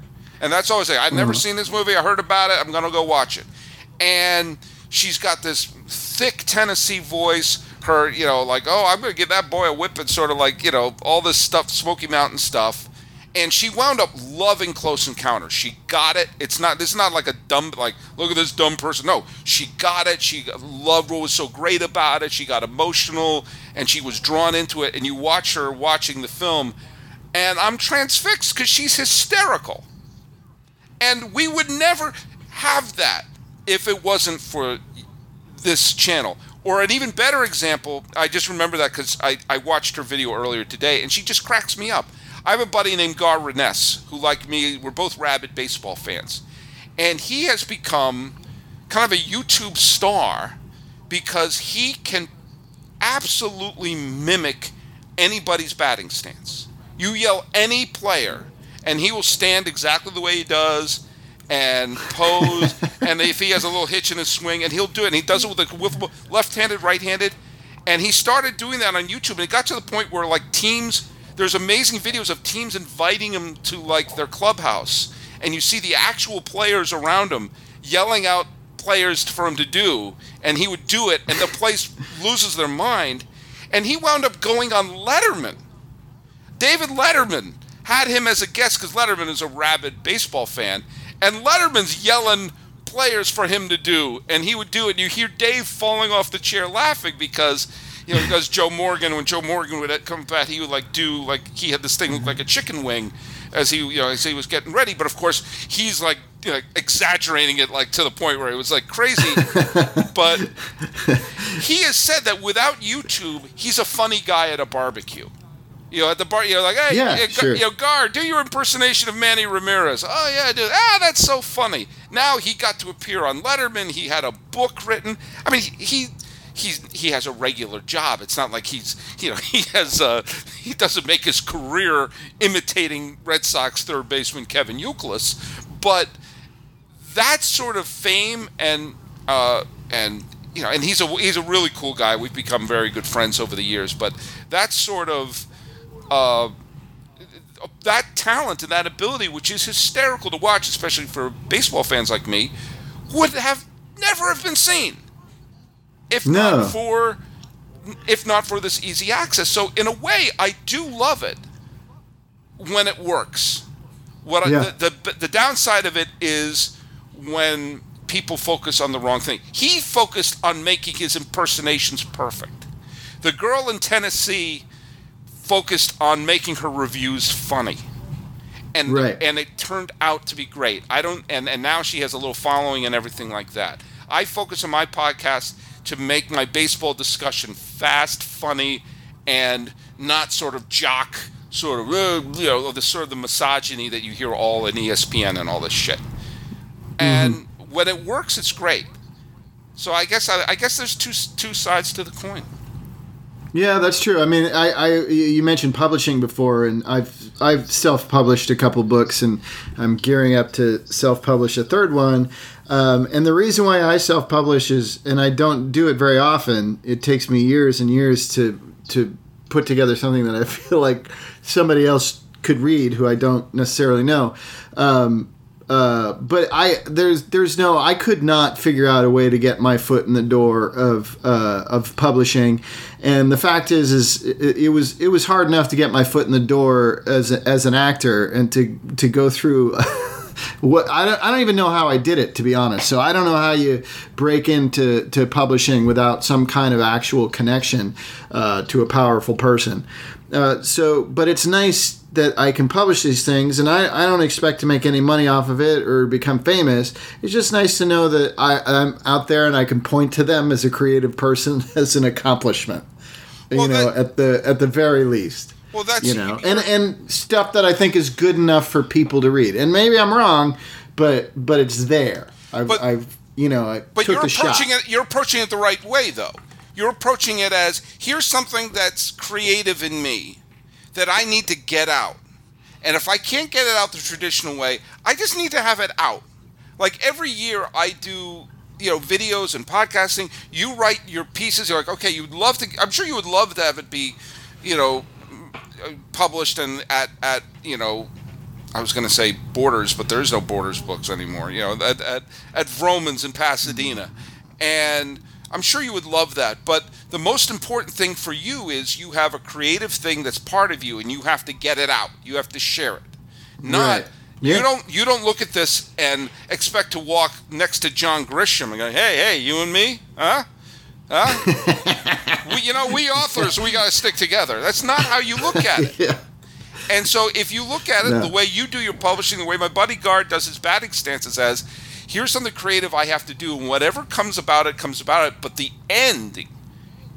And that's always like, I've never mm-hmm. seen this movie. I heard about it. I'm gonna go watch it. And she's got this thick Tennessee voice. Her, you know, like, oh, I'm gonna give that boy a whip and sort of like, you know, all this stuff, Smoky Mountain stuff and she wound up loving Close Encounters. She got it. It's not. This is not like a dumb. Like, look at this dumb person. No, she got it. She loved what was so great about it. She got emotional, and she was drawn into it. And you watch her watching the film, and I'm transfixed because she's hysterical. And we would never have that if it wasn't for this channel. Or an even better example, I just remember that because I, I watched her video earlier today, and she just cracks me up. I have a buddy named Gar Ryness, who, like me, we're both rabid baseball fans. And he has become kind of a YouTube star because he can absolutely mimic anybody's batting stance. You yell any player, and he will stand exactly the way he does and pose. and if he has a little hitch in his swing, and he'll do it. And he does it with a with left-handed, right-handed. And he started doing that on YouTube, and it got to the point where like teams, there's amazing videos of teams inviting him to like their clubhouse, and you see the actual players around him yelling out players for him to do, and he would do it, and the place loses their mind. And he wound up going on Letterman. David Letterman had him as a guest because Letterman is a rabid baseball fan, and Letterman's yelling players for him to do, and he would do it. You hear Dave falling off the chair laughing because you know, because Joe Morgan, when Joe Morgan would come back, he would like do like he had this thing look like a chicken wing, as he you know as he was getting ready. But of course, he's like you know, exaggerating it like to the point where it was like crazy. but he has said that without YouTube, he's a funny guy at a barbecue. You know, at the bar, you know, like, hey, Yeah, you, sure. you know, Gar, do your impersonation of Manny Ramirez. Oh yeah, dude. Ah, that's so funny. Now he got to appear on Letterman. He had a book written. I mean, he he's he has a regular job. It's not like he's you know he has uh he doesn't make his career imitating Red Sox third baseman Kevin Youkilis, but that sort of fame and uh, and you know, and he's a he's a really cool guy. We've become very good friends over the years. But that sort of uh, that talent and that ability, which is hysterical to watch, especially for baseball fans like me, would have never have been seen if No. not for if not for this easy access. So in a way, I do love it when it works. What Yeah. I, the, the the downside of it is when people focus on the wrong thing. He focused on making his impersonations perfect. The girl in Tennessee focused on making her reviews funny. And Right. and it turned out to be great. I don't and, and now she has a little following and everything like that. I focus on my podcast to make my baseball discussion fast, funny, and not sort of jock sort of uh, you know the sort of the misogyny that you hear all in ESPN and all this shit. And when it works, it's great. So I guess I, I guess there's two two sides to the coin. Yeah, that's true. I mean, I, I you mentioned publishing before, and I've I've self-published a couple books, and I'm gearing up to self-publish a third one. Um, and the reason why I self-publish is, and I don't do it very often. It takes me years and years to to put together something that I feel like somebody else could read who I don't necessarily know. Um, uh, but I there's there's no I could not figure out a way to get my foot in the door of uh, of publishing, and the fact is is it, it was it was hard enough to get my foot in the door as a, as an actor and to to go through. What I don't, I don't even know how I did it to be honest. So I don't know how you break into to publishing without some kind of actual connection uh, to a powerful person. Uh, so, but it's nice that I can publish these things, and I, I don't expect to make any money off of it or become famous. It's just nice to know that I, I'm out there and I can point to them as a creative person as an accomplishment. Well, you know, that- at the at the very least Well, that's you know, and and stuff that I think is good enough for people to read. And maybe I'm wrong, but but it's there. I've, But- I've you know, I But took you're the shot. approaching it. You're approaching it the right way, though. You're approaching it as here's something that's creative in me that I need to get out, and if I can't get it out the traditional way, I just need to have it out. Like every year, I do you know videos and podcasting. You write your pieces. You're like, okay, you'd love to. I'm sure you would love to have it be, you know, Uh, published and at at you know I was going to say Borders, but there's no Borders books anymore. You know, at at, at Vroman's in Pasadena, and I'm sure you would love that. But the most important thing for you is you have a creative thing that's part of you, and you have to get it out. You have to share it. Not Right. Yeah. you don't you don't look at this and expect to walk next to John Grisham and go, hey hey, you and me, huh? Huh? we, you know, we authors, we got to stick together. That's not how you look at it. yeah. And so if you look at it No. the way you do your publishing, the way my buddy Guard does his batting stances as, here's something creative I have to do, and whatever comes about it, comes about it. But the ending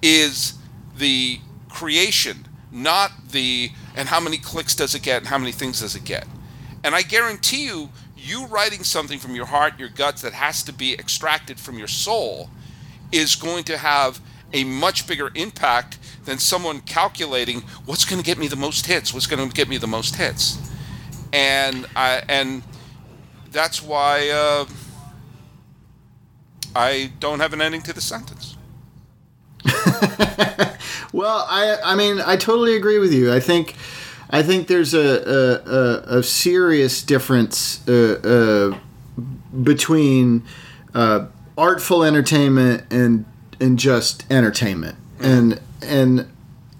is the creation, not the, and how many clicks does it get, and how many things does it get. And I guarantee you, you writing something from your heart, your guts, that has to be extracted from your soul is going to have a much bigger impact than someone calculating what's going to get me the most hits, what's going to get me the most hits, and I and that's why uh, I don't have an ending to the sentence. Well, I I mean I totally agree with you. I think I think there's a a, a, a serious difference uh, uh, between uh, artful entertainment and and just entertainment. And and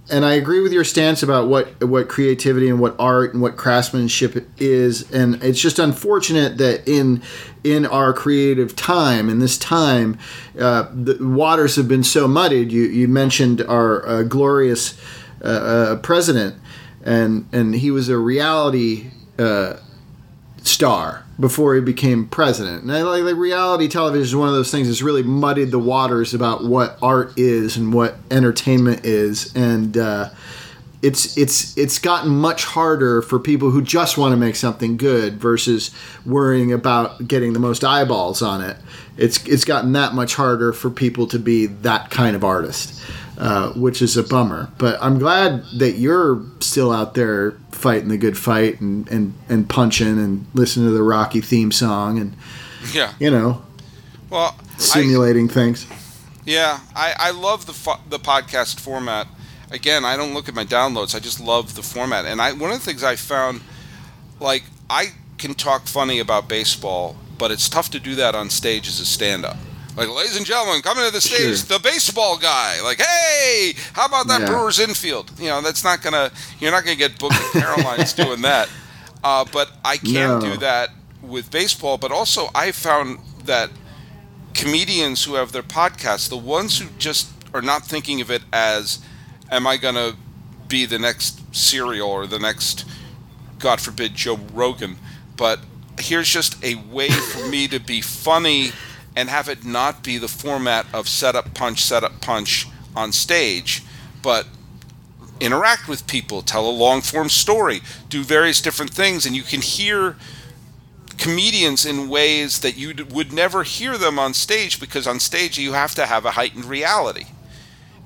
and I agree with your stance about what what creativity and what art and what craftsmanship is, and it's just unfortunate that in in our creative time, in this time, uh, the waters have been so muddied. You you mentioned our uh, glorious uh, uh, president, and and he was a reality uh, star before he became president. And I like like reality television is one of those things that's really muddied the waters about what art is and what entertainment is, and uh, it's it's it's gotten much harder for people who just want to make something good versus worrying about getting the most eyeballs on it. It's it's gotten that much harder for people to be that kind of artist. Uh, which is a bummer, but I'm glad that you're still out there fighting the good fight and, and, and punching and listening to the Rocky theme song and Yeah. you know Well, I, simulating things. Yeah, I, I love the fo- the podcast format. Again, I don't look at my downloads. I just love the format. And I one of the things I found, like I can talk funny about baseball, but it's tough to do that on stage as a stand-up. Like, ladies and gentlemen, coming to the stage, Sure. the baseball guy. Like, hey, how about that Yeah. Brewers infield? You know, that's not gonna. You're not gonna get booked at Caroline's doing that. Uh, but I can No. do that with baseball. But also, I found that comedians who have their podcasts, the ones who just are not thinking of it as, am I going to be the next Serial or the next, God forbid, Joe Rogan, but here's just a way for me to be funny and have it not be the format of setup, punch, setup, punch on stage, but interact with people, tell a long form story, do various different things, and you can hear comedians in ways that you would never hear them on stage because on stage you have to have a heightened reality.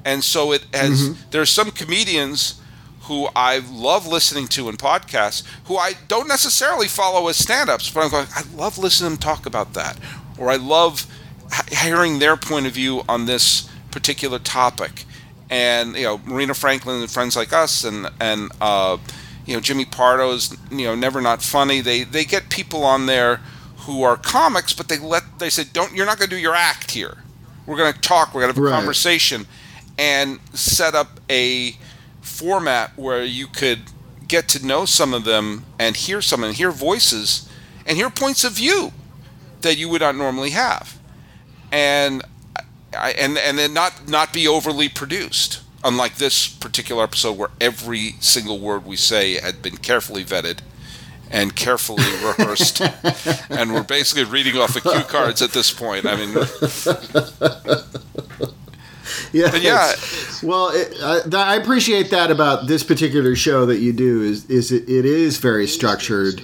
And so it has mm-hmm. there's some comedians who I love listening to in podcasts who I don't necessarily follow as stand-ups, but I'm going I love listening to them talk about that or I love hearing their point of view on this particular topic. And you know, Marina Franklin and friends like us and and uh, you know Jimmy Pardo's you know never not funny. They they get people on there who are comics, but they let they said don't you're not going to do your act here. We're going to talk. We're going to have a Right. conversation and set up a format where you could get to know some of them and hear some of them, hear voices and hear points of view that you would not normally have, and I, and and then not not be overly produced. Unlike this particular episode, where every single word we say had been carefully vetted and carefully rehearsed, and we're basically reading off the cue cards at this point. I mean, Yeah, yeah. Well, it, I, that, I appreciate that about this particular show that you do is is it, it is very structured,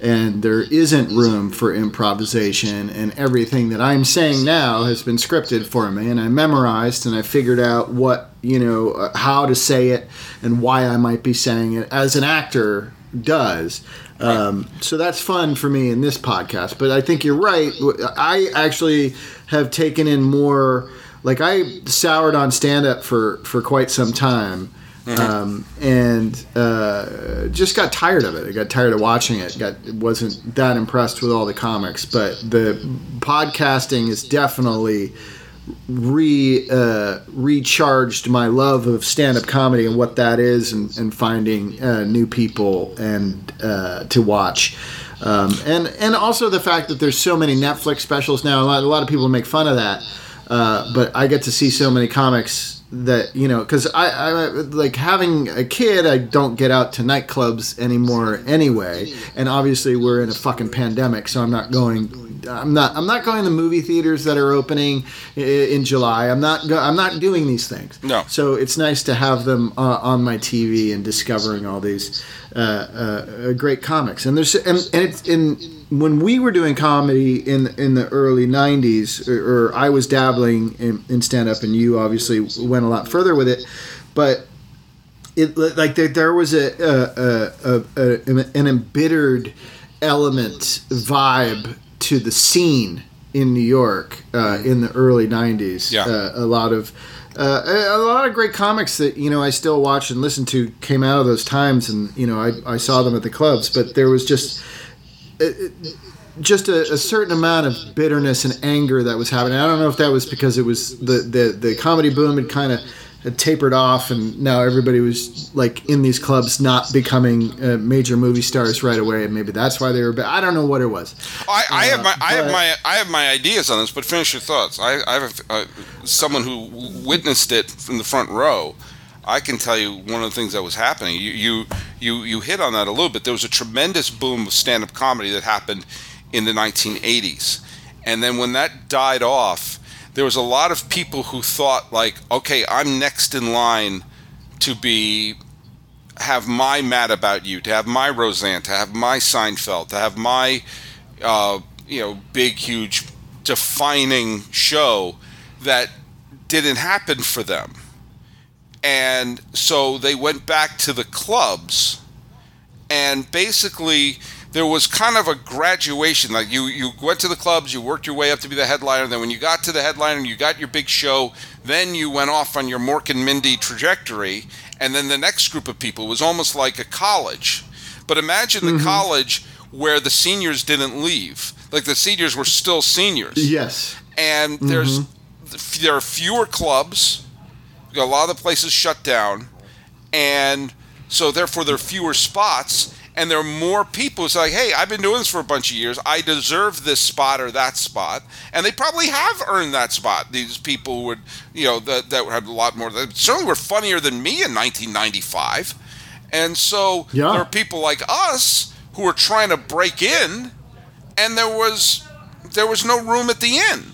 and there isn't room for improvisation, and everything that I'm saying now has been scripted for me, and I memorized and I figured out what you know uh, how to say it and why I might be saying it as an actor does. Um, so that's fun for me in this podcast. But I think you're right. I actually have taken in more. Like I soured on stand up for for quite some time. Um, and uh, just got tired of it. I got tired of watching it. Got wasn't that impressed with all the comics, but the podcasting is definitely re uh, recharged my love of stand up comedy and what that is, and, and finding uh, new people and uh, to watch. Um, and and also the fact that there's so many Netflix specials now. A lot, a lot of people make fun of that, uh, but I get to see so many comics that you know because I, I like having a kid. I don't get out to nightclubs anymore anyway, and obviously we're in a fucking pandemic, so I'm not going. I'm not. I'm not going to movie theaters that are opening in July. I'm not. Go, I'm not doing these things. No. So it's nice to have them uh, on my TV and discovering all these uh, uh, great comics. And there's and, and it's in when we were doing comedy in in the early '90s, or, or I was dabbling in, in stand up, and you obviously went a lot further with it, but it like there, there was a, a, a, a an embittered element vibe to the scene in New York uh, in the early '90s. Yeah. Uh, a lot of uh, a a lot of great comics that you know I still watch and listen to came out of those times, and you know I, I saw them at the clubs, but there was just just a, a certain amount of bitterness and anger that was happening. I don't know if that was because it was the the, the comedy boom had kind of had tapered off, and now everybody was like in these clubs, not becoming uh, major movie stars right away. And maybe that's why they were. Ba- I don't know what it was. I, I have my I have my I have my ideas on this, but finish your thoughts. I, I have uh, someone who witnessed it from the front row. I can tell you one of the things that was happening. You you you, you hit on that a little bit. There was a tremendous boom of stand-up comedy that happened in the 1980s, and then when that died off, there was a lot of people who thought like, okay, I'm next in line to be have my Mad About You, to have my Roseanne, to have my Seinfeld, to have my uh, you know big, huge, defining show that didn't happen for them, and so they went back to the clubs, and basically there was kind of a graduation. Like you, you went to the clubs, you worked your way up to be the headliner. Then when you got to the headliner, you got your big show. Then you went off on your Mork and Mindy trajectory, and then the next group of people was almost like a college. But imagine the mm-hmm. college where the seniors didn't leave. Like the seniors were still seniors Yes. and there's mm-hmm. there are fewer clubs. A lot of the places shut down, and so therefore there are fewer spots, and there are more people who say, "Hey, I've been doing this for a bunch of years. I deserve this spot or that spot," and they probably have earned that spot. These people would, you know, that that had a lot more. That certainly were funnier than me in 1995, and so Yeah. there are people like us who are trying to break in, and there was there was no room at the inn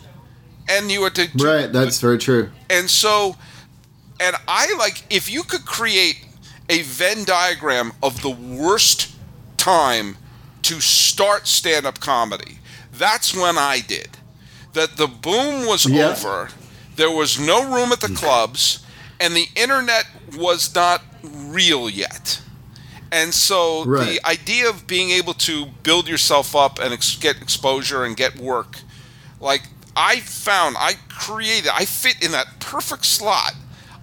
and you had to Right. That's very true. and so and i like if you could create a venn diagram of the worst time to start stand-up comedy that's when i did that the boom was Yeah. over there was no room at the mm. clubs and the internet was not real yet and so Right. the idea of being able to build yourself up and ex- get exposure and get work like I found I created I fit in that perfect slot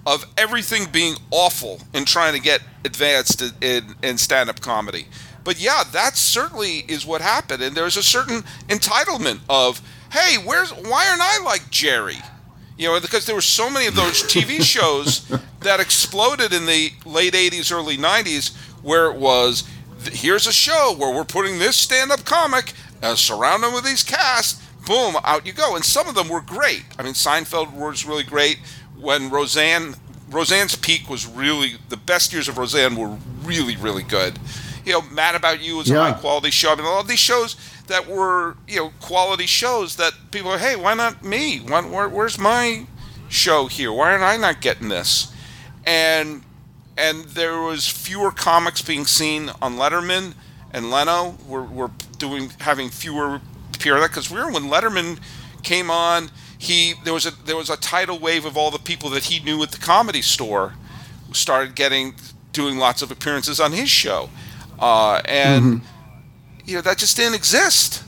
of everything being awful and trying to get advanced in, in, in stand-up comedy. But yeah, that certainly is what happened, and there's a certain entitlement of, hey, where's why aren't I like Jerry? You know, because there were so many of those TV shows that exploded in the late '80s, early '90s, where it was, here's a show where we're putting this stand-up comic, uh, surround them with these casts, boom, out you go. And some of them were great. I mean, Seinfeld was really great. When Roseanne, Roseanne's peak was really the best years of Roseanne were really, really good. You know, Mad About You was a high quality show. I mean, all of these shows that were you know quality shows that people are, hey, why not me? Why, where, where's my show here? Why aren't I not getting this? And and there was fewer comics being seen on Letterman and Leno were, were doing having fewer appear that because we were when Letterman came on he there was a there was a tidal wave of all the people that he knew at the comedy store who started getting doing lots of appearances on his show. Uh, and you know that just didn't exist.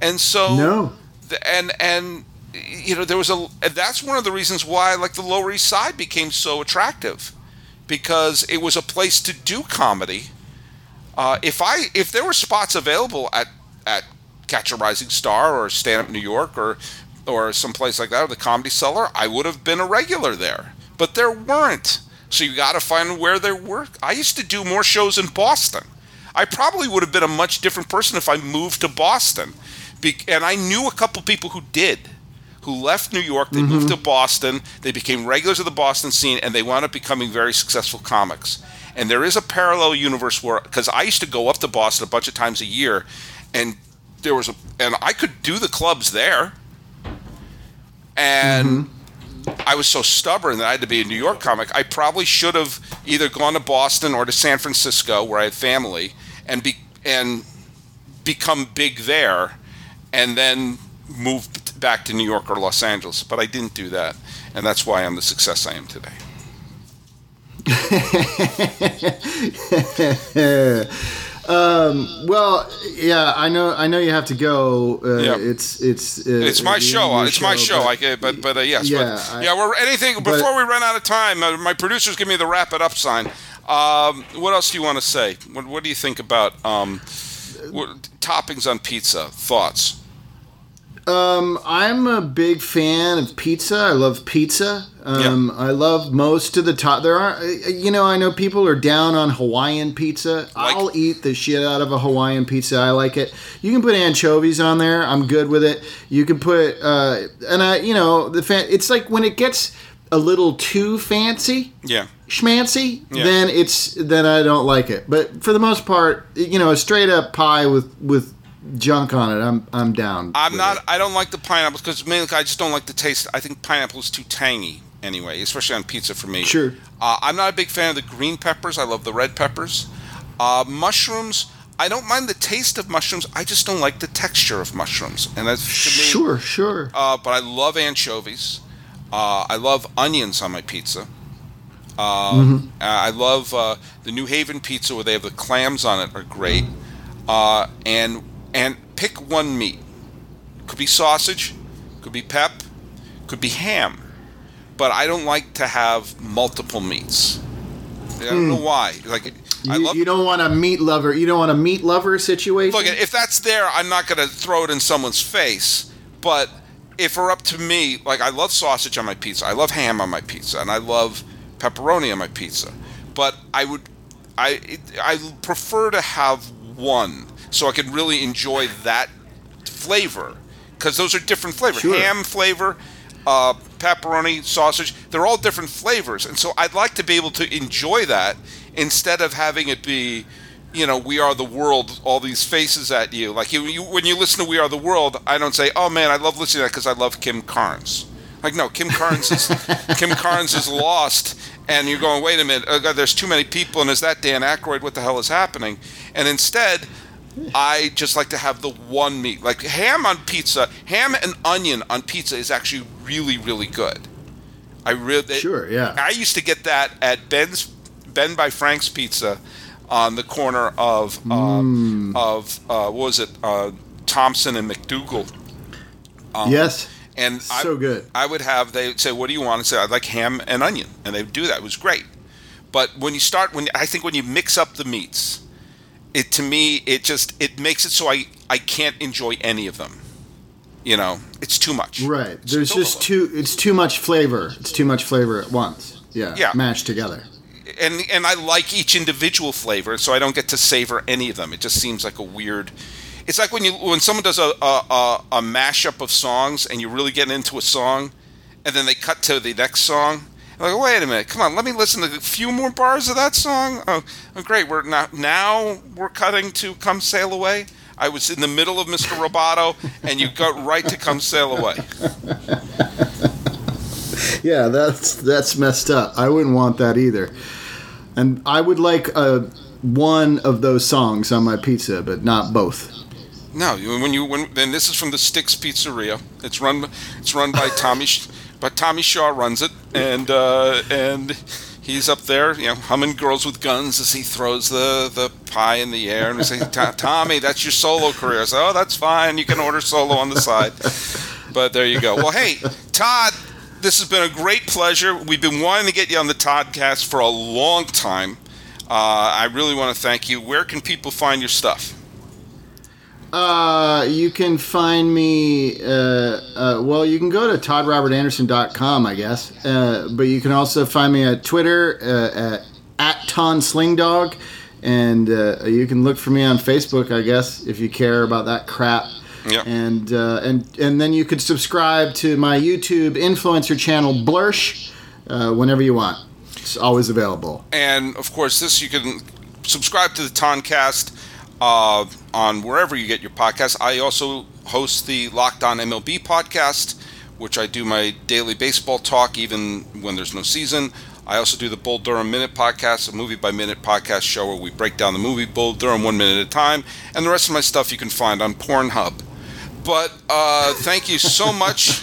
And so No. the- and and you know there was a that's one of the reasons why like the lower east side became so attractive. Because it was a place to do comedy. Uh, if i if there were spots available at at catch a rising star or stand up new york or or some place like that or the comedy cellar i would have been a regular there but there weren't so you got to find where there were i used to do more shows in boston I probably would have been a much different person if I moved to Boston. Be- and I knew a couple people who did, who left New York, they moved mm-hmm. to Boston, they became regulars of the Boston scene, and they wound up becoming very successful comics. And there is a parallel universe where, because I used to go up to Boston a bunch of times a year, and there was a, and I could do the clubs there. And mm-hmm. I was so stubborn that I had to be a New York comic. I probably should have either gone to Boston or to San Francisco, where I had family, and be and become big there, and then move back to New York or Los Angeles. But I didn't do that, and that's why I'm the success I am today. Well, yeah, I know. I know you have to go. Uh, Yeah. It's it's uh, It's my show. It's my show. but- I ca- but but uh, yes. Yeah, but, I- yeah. We're anything but- before we run out of time. Uh, my producers give me the wrap it up sign. Um, what else do you want to say? What, what do you think about um, what, toppings on pizza? Thoughts? Um, I'm a big fan of pizza. I love pizza. Um, I love most of the top. There are, you know, I know people are down on Hawaiian pizza. I'll eat the shit out of a Hawaiian pizza. I like it. You can put anchovies on there. I'm good with it. You can put, uh, and I, you know, the fan. It's like when it gets a little too fancy Yeah. schmancy, Yeah. then it's then I don't like it. But for the most part, you know, a straight up pie with with junk on it, I'm I'm down. I'm not. it. I don't like the pineapples because mainly I just don't like the taste. I think pineapple is too tangy anyway, especially on pizza for me. Sure. Uh, I'm not a big fan of the green peppers. I love the red peppers. Uh, mushrooms. I don't mind the taste of mushrooms. I just don't like the texture of mushrooms, and that's to me. Sure, sure. Uh, but I love anchovies. Uh, I love onions on my pizza. Um, uh, I love uh, the New Haven pizza where they have the clams on it are great. Uh, and and pick one meat. Could be sausage, could be pep, could be ham. But I don't like to have multiple meats. I don't know hmm. why. Like I you, love you don't want a meat lover. You don't want a meat lover situation. Look, if that's there, I'm not going to throw it in someone's face. But if were up to me, like I love sausage on my pizza, I love ham on my pizza, and I love pepperoni on my pizza. But I would, I, I prefer to have one so I can really enjoy that flavor because those are different flavors. Sure. Ham flavor, uh, pepperoni, sausage, they're all different flavors. And so I'd like to be able to enjoy that instead of having it be, you know, We Are the World, all these faces at you. Like you, you when you listen to We Are the World, I don't say, oh man, I love listening to that because I love Kim Carnes. Like no, Kim Carnes is Kim Carnes is lost, and you're going, wait a minute, oh God, there's too many people, and is that Dan Aykroyd? What the hell is happening? And instead, I just like to have the one meat, like ham on pizza. Ham and onion on pizza is actually really, really good. I really Sure, yeah. I used to get that at Ben's Ben by Frank's Pizza on the corner of um, Mm. of uh, what was it uh, Thompson and MacDougal. yes. And So I, good. I would have they would say, "What do you want?" and say, "I'd like ham and onion," and they would do that. It was great. But when you start, when I think when you mix up the meats, it to me it just it makes it so I I can't enjoy any of them. You know, it's too much. Right. It's There's just too. It's too much flavor. It's too much flavor at once. Yeah. Yeah. Mashed together. and and I like each individual flavor, so I don't get to savor any of them. It just seems like a weird. It's like when you when someone does a a, a, a mashup of songs and you're really getting into a song, and then they cut to the next song. Like, wait a minute, come on, let me listen to a few more bars of that song. Oh, oh great, we're now now we're cutting to "Come Sail Away." I was in the middle of Mr. Roboto, and you got right to "Come Sail Away." Yeah, that's that's messed up. I wouldn't want that either. And I would like uh, one of those songs on my pizza, but not both. No, when you when then this is from the Styx Pizzeria. It's run it's run by Tommy, but Tommy Shaw runs it, and uh, and he's up there, you know, humming "Girls with Guns" as he throws the the pie in the air, and we say, "Tommy, that's your solo career." I say, "Oh, that's fine. You can order solo on the side." But there you go. Well, hey, Todd, this has been a great pleasure. We've been wanting to get you on the Toddcast for a long time. Uh, I really want to thank you. Where can people find your stuff? Uh, you can find me. Uh, uh, well, you can go to toddrobertanderson.com, I guess. Uh, but you can also find me at Twitter uh, at, at Ton Slingdog, and uh, you can look for me on Facebook, I guess, if you care about that crap. Yeah. And uh, and and then you could subscribe to my YouTube influencer channel Blursh uh, whenever you want. It's always available. And of course, this you can subscribe to the Toncast uh, on wherever you get your podcasts. I also host the Locked On MLB podcast, which I do my daily baseball talk even when there's no season. I also do the Bull Durham Minute podcast, a movie by minute podcast show where we break down the movie Bull Durham one minute at a time. And the rest of my stuff you can find on Pornhub. But uh, thank you so much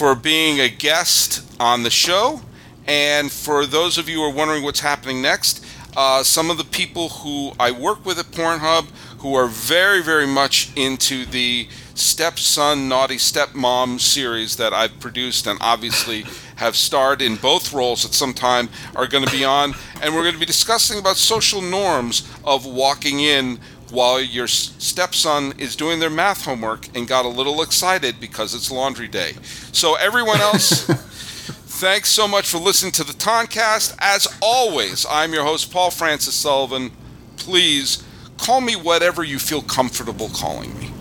for being a guest on the show. And for those of you who are wondering what's happening next, uh, some of the people who I work with at Pornhub who are very, very much into the stepson, naughty stepmom series that I've produced and obviously have starred in both roles at some time are going to be on. And we're going to be discussing about social norms of walking in while your stepson is doing their math homework and got a little excited because it's laundry day. So, everyone else, thanks so much for listening to the Toncast. As always, I'm your host, Paul Francis Sullivan. Please call me whatever you feel comfortable calling me.